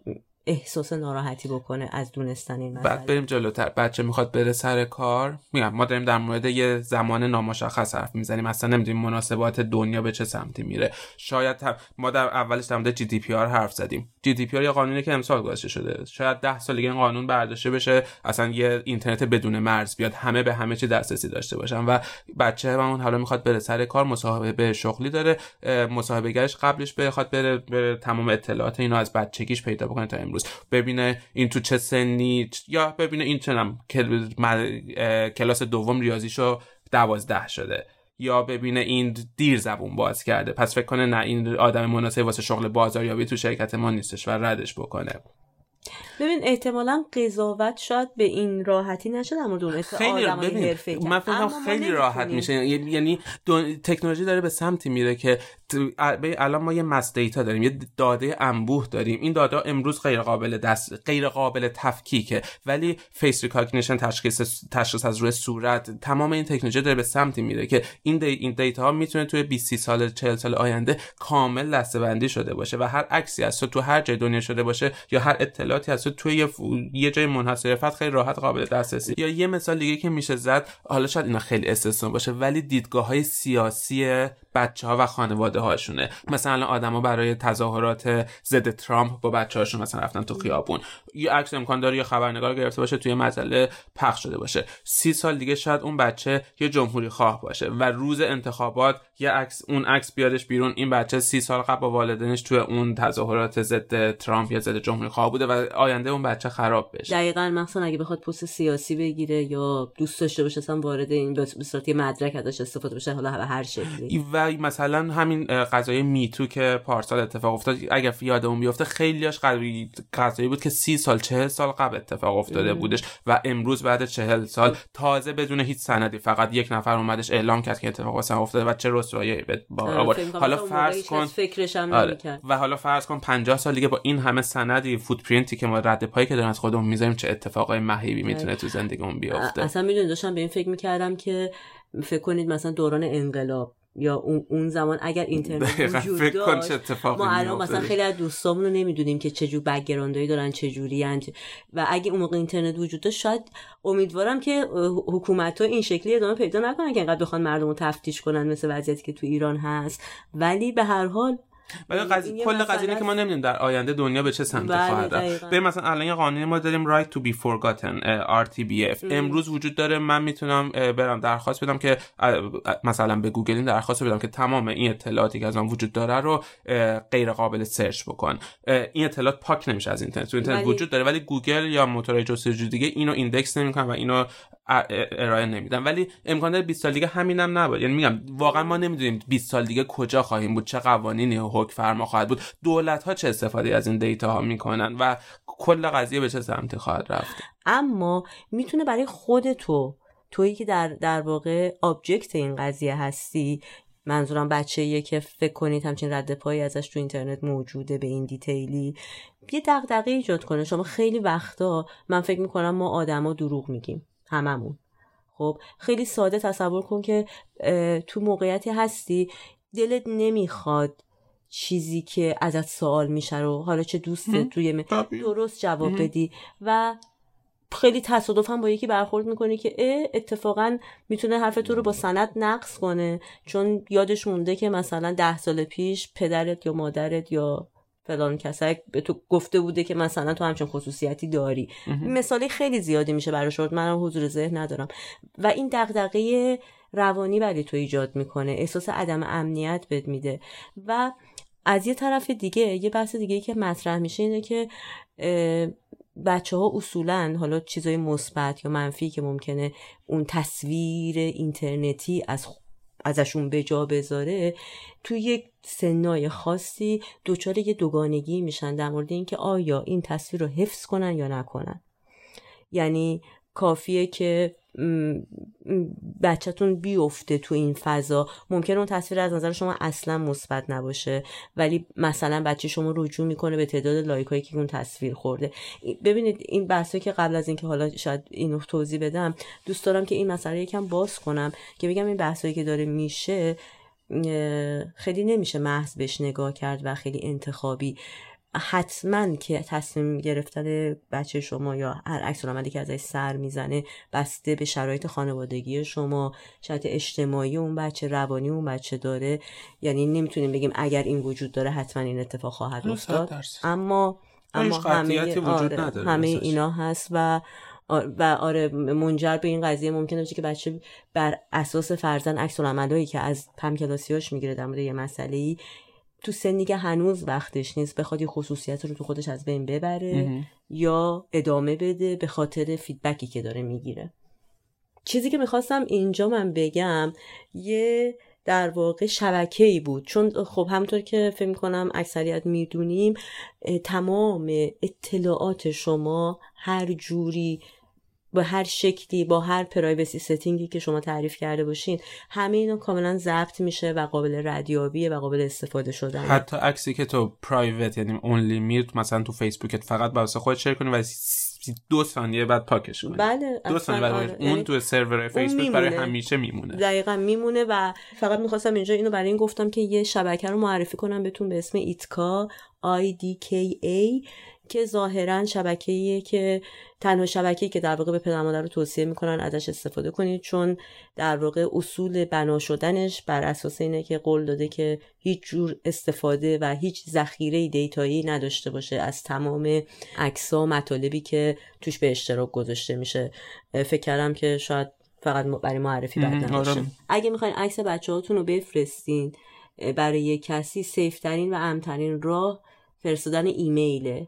احساس ناراحتی بکنه از دونستن این بعد بریم جلوتر. بچه می‌خواد بره سر کار. میگم ما داریم در مورد یه زمان نامشخص حرف می‌زنیم. اصلا نمی‌دونیم مناسبات دنیا به چه سمتی میره. شاید ما در اولش در مورد GDPR حرف زدیم. GDPR یه قانونی که امسال گذاشته شده. شاید ده سال دیگه این قانون برداشته بشه. اصلا یه اینترنت بدون مرز بیاد. همه به همه چی دسترسی داشته باشن. و بچه‌مون حالا می‌خواد بره سر کار. مصاحبه شغلی داره. مصاحبه گرش قبلش بخواد بره, بره تمام اطلاعات اینو از بچگیش پیدا بکنه تا امروز. ببینه این تو چه سنی یا ببینه این چنم کلاس دوم ریاضیشو دوازده شده. یا ببینه این دیر زبون باز کرده. پس فکر کنه نه این آدم مناسب واسه شغل بازاریابی تو شرکت ما نیستش و ردش بکنه. ببین احتمالا قضاوت شاید به این راحتی نشه در مورد خیلی ببین من فکر خیلی راحت میشه. یعنی, یعنی تکنولوژی داره به سمتی میره که الان ما یه mass data داریم یه داده انبوه داریم. این داده امروز غیر قابل دست غیر قابل تفکیکه. ولی face recognition تشخیص تشخیص از روی صورت تمام این تکنولوژی داره به سمتی میره که این دی این data ها می‌تونه توی 20 سال 40 سال آینده کامل دسته‌بندی شده باشه و هر عکسی از تو هر جای دنیا شده باشه یا هر اطلاعاتی از تو توی یه, یه جای منحصر فرد خیلی راحت قابل دسترسی. یا یه مثال دیگه که میشه زد حالا شاید اینا خیلی استثنا باشه ولی دیدگاه های سیاسی بچه ها و خانواده هاشونه مثلا آدما برای تظاهرات ضد ترامپ با بچه هاشون مثلا رفتن تو خیابون. یه عکس امکان داره یه خبرنگار گرفته باشه توی مجله پخش شده باشه. سی سال دیگه شاید اون بچه یه جمهوری خواه باشه و روز انتخابات یه عکس اون عکس بیادش بیرون. این بچه سی سال قبل با والدینش توی اون تظاهرات ضد ترامپ یا ضد جمهوری خواه بوده و آینده اون بچه خراب بشه. دقیقا مثلا اگه بخواد پست سیاسی بگیره یا دوست داشته باشه اصلا وارد این به صورت مدرک ازش استفاده بشه حالا هر شکلی. و مثلا همین قضایه میتو که پارسال اتفاق افتاد اگر یادمون بیفته خیلیاش قضایی بود که سی سال چهل سال قبل اتفاق افتاده بودش و امروز بعد چهل سال تازه بدون هیچ سندی فقط یک نفر اومدش اعلام کرد که اتفاق واسه افتاده و چه رسوایی به حالا فرض کن فکرش هم آره. و حالا فرض کن 50 سال دیگه با این همه سندی فوتپرینتی که ما رد پایی که دارن از خودمون می‌ذاریم چه اتفاقای مهیبی می‌تونه تو زندگیمون بیفته؟ اصلا می‌دونید داشتم به این فکر می‌کردم که فکر کنید مثلا دوران انقلاب یا اون زمان اگر اینترنت وجود داشت ما الان مثلا خیلی از دوستامون رو نمی‌دونیم که چجور بکگراندایی دارن چجوری و اگه اون موقع اینترنت وجود داشت شاید امیدوارم که حکومت ها این شکلی ادامه پیدا نکنن که انقدر بخوان مردم رو تفتیش کنن مثل وضعیتی که تو ایران هست. ولی به هر حال ولی قضیه کل قضیه که ما نمی‌دونیم در آینده دنیا به چه سمت بله، خواهد رفت. بریم مثلا الان یه قانونی ما داریم right to be forgotten RTBF امروز وجود داره من می‌تونم برم درخواست بدم که مثلا به گوگل این درخواست بدم که تمام این اطلاعاتی که از من وجود داره رو غیر قابل search بکن. این اطلاعات پاک نمیشه از اینترنت. تو اینترنت وجود داره ولی گوگل یا موتورهای جستجو دیگه اینو index نمی‌کنن و اینو ارائه نمیدن. ولی امکان داره 20 سال دیگه همینم نباشه یعنی میگم واقعا ما نمی‌دونیم 20 سال دیگه کجا خواهیم بود چه قوانینی حکم فرما خواهد بود. دولت ها چه استفاده از این data ها می‌کنن و کل قضیه به چه سمتی خواهد رفت؟ اما می‌تونه برای خود تو تویی که در در واقع object این قضیه هستی منظورم بچه که فکر کنید همچین رد پایی ازش تو اینترنت موجوده به این detail ی یه دغدغه ایجاد کنه. شما خیلی وقتا من فکر می‌کنم ما آدما دروغ میگیم. هممون. خب خیلی ساده تصور کن که تو موقعیتی هستی دلت نمی‌خواد چیزی که ازت سوال میشه رو. حالا چه دوست توی درست جواب بدی. و خیلی تصادفا با یکی برخورد می‌کنه که اه اتفاقا می‌تونه حرف تو رو با سند نقص کنه. چون یادش مونده که مثلا ده سال پیش پدرت یا مادرت یا فلان کسک به تو گفته بوده که مثلا تو همچین خصوصیتی داری. مثالی خیلی زیادی میشه برای شد منم حضور ذهن ندارم. و این دغدغه روانی برای تو ایجاد می‌کنه. احساس عدم امنیت بد میده. و از یه طرف دیگه یه بحث دیگه که مطرح میشه اینه که بچه ها اصولا حالا چیزای مثبت یا منفی که ممکنه اون تصویر اینترنتی از ازشون به جا بذاره تو یک سنای خاصی دچار یه دوگانگی میشن در مورد اینکه آیا این تصویر رو حفظ کنن یا نکنن. یعنی کافیه که بچهتون بیفته تو این فضا. ممکن اون تصویر از نظر شما اصلا مثبت نباشه ولی مثلا بچه شما رجوع می‌کنه به تعداد لایک هایی که اون تصویر خورده. ببینید این بحثی که قبل از اینکه حالا شاید اینو توضیح بدم دوست دارم که این مسئله یکم باز کنم که بگم این بحثایی که داره میشه خیلی نمیشه محض بهش نگاه کرد و خیلی انتخابی. حتما که تصمیم گرفتن بچه شما یا هر عکس العملی که ازش سر می‌زنه بسته به شرایط خانوادگی شما شرایط اجتماعی اون بچه روانی اون بچه داره. یعنی نمی‌تونیم بگیم اگر این وجود داره حتما این اتفاق خواهد افتاد. اما اما همه, آره همه اینا هست و و آره منجر به این قضیه ممکنه باشه که بچه بر اساس فرزن عکس العملایی که از پم کلاسیاش می‌گیره در مورد یه مسئله ای تو سنی که هنوز وقتش نیست بخواد یه خصوصیت رو تو خودش از بین ببره یا ادامه بده به خاطر feedback ی که داره می‌گیره. چیزی که می‌خواستم اینجا من بگم یه در واقع شبکه ای بود. چون خب همینطور که فکر کنم اکثریت می‌دونیم تمام اطلاعات شما هر جوری به هر شکلی با هر privacy setting ی که شما تعریف کرده باشین همه اینا کاملا ضبط میشه و قابل ردیابیه و قابل استفاده شدن حتی عکسی که تو پرایوت یعنی اونلی میرد مثلا تو فیسبوکت فقط واسه خودت شیر کنی و دو ثانیه بعد پاکش کنی. بله دو ثانیه بعد آره. اون یعنی تو سرور فیسبوک برای همیشه میمونه. دقیقا میمونه و فقط می‌خواستم اینجا اینو برای این گفتم که یه شبکه رو معرفی کنم بهتون به اسم ایتکا IDKA که ظاهرا شبکه‌ایه که تنها شبکه‌ای که در واقع به پدر مادر رو توصیه می‌کنن ازش استفاده کنید چون در واقع اصول بنا شدنش بر اساس اینه که قول داده که هیچ جور استفاده و هیچ ذخیره دیتایی نداشته باشه از تمام عکس‌ها مطالبی که توش به اشتراک گذاشته میشه. فکر کردم که شاید فقط برای معرفی بد نباشه. آره. اگه می‌خواین عکس بچه هاتون رو بفرستین برای کسی سیفترین و امترین راه فرستادن ایمیله.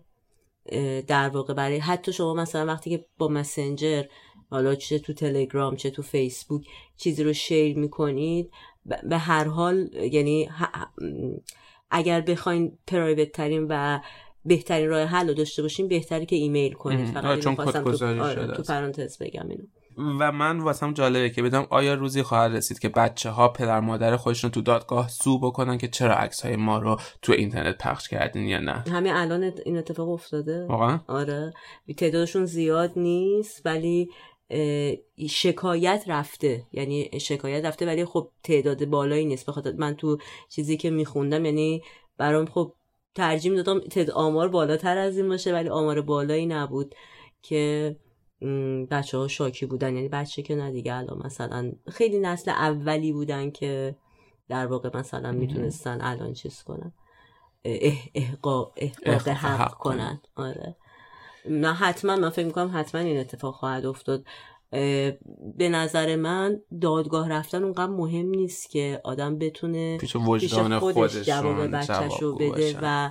در واقع برای حتی شما مثلا وقتی که با مسنجر حالا چه تو تلگرام چه تو فیسبوک چیزی رو شیر می‌کنید به هر حال یعنی اگر بخواین پرایوت ترین و بهترین راه حل رو داشته باشین بهتری که ایمیل کنید. فقط چون تو, آره، تو پرانتز بگم اینو. و من واسم جالبه که بدم آیا روزی خواهد رسید که بچه ها پدر مادر خودشون تو دادگاه سو بکنن که چرا عکس های ما رو تو اینترنت پخش کردین یا نه؟ همین الان این اتفاق افتاده. واقعا؟ آره. تعدادشون زیاد نیست ولی شکایت رفته. یعنی شکایت رفته ولی خب تعداد بالایی نیست. بخاطر من تو چیزی که میخوندم یعنی برام خب ترجیح دادم تعداد آمار بالاتر از این باشه ولی آمار بالایی نبود که بچه ها شاکی بودن یعنی بچه که نه دیگه الان مثلا خیلی نسل اولی بودن که در واقع مثلا می‌تونستن الان چیز کنن. اه احقاق, احقاق حق کنن. آره. نه حتما من فکر می‌کنم حتما این اتفاق خواهد افتاد. به نظر من دادگاه رفتن اونقدر مهم نیست که آدم بتونه پیش خودش جواب بچهش رو بده و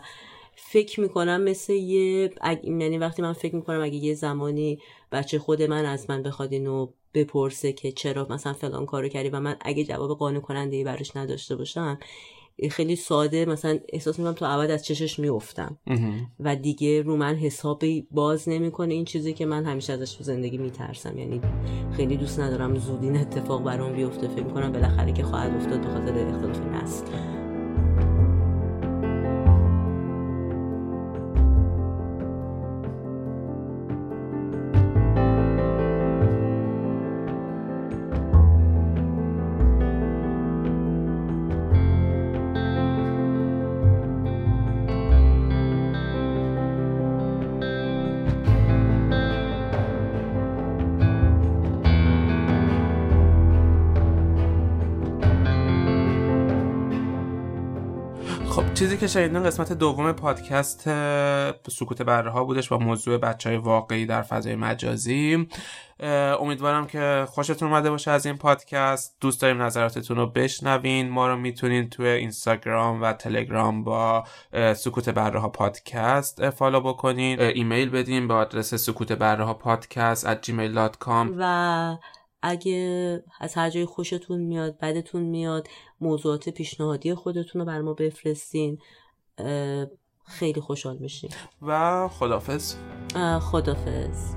فکر می‌کنم مثل یه یعنی وقتی من فکر می‌کنم اگه یه زمانی بچه خود من از من بخواد اینو بپرسه که چرا مثلا فلان کارو کردی و من اگه جواب قانع کننده ای براش نداشته باشم خیلی ساده مثلا احساس می‌کنم تو عوض از چشش میافتم. و دیگه رو من حسابی باز نمی‌کنه این چیزی که من همیشه ازش تو زندگی میترسم. یعنی خیلی دوست ندارم زود این اتفاق برام بیفته. فکر می‌کنم بالاخره که خواهد افتاد به خاطر اختلاف نسل شنیدین قسمت دوم پادکست سکوت بره ها بودش با موضوع بچه های واقعی در فضای مجازی امیدوارم که خوشتون اومده باشه از این پادکست. دوست داریم نظراتتون رو بشنوین. ما رو می‌تونین توی اینستاگرام و تلگرام با سکوت بره ها پادکست follow بکنین. ایمیل بدین به آدرس سکوت بره ها پادکست at gmail.com و اگه از هر جای خوشتون میاد بدتون میاد موضوعات پیشنهادی خودتون رو بر ما بفرستین. خیلی خوشحال میشیم. و خدافز خدافز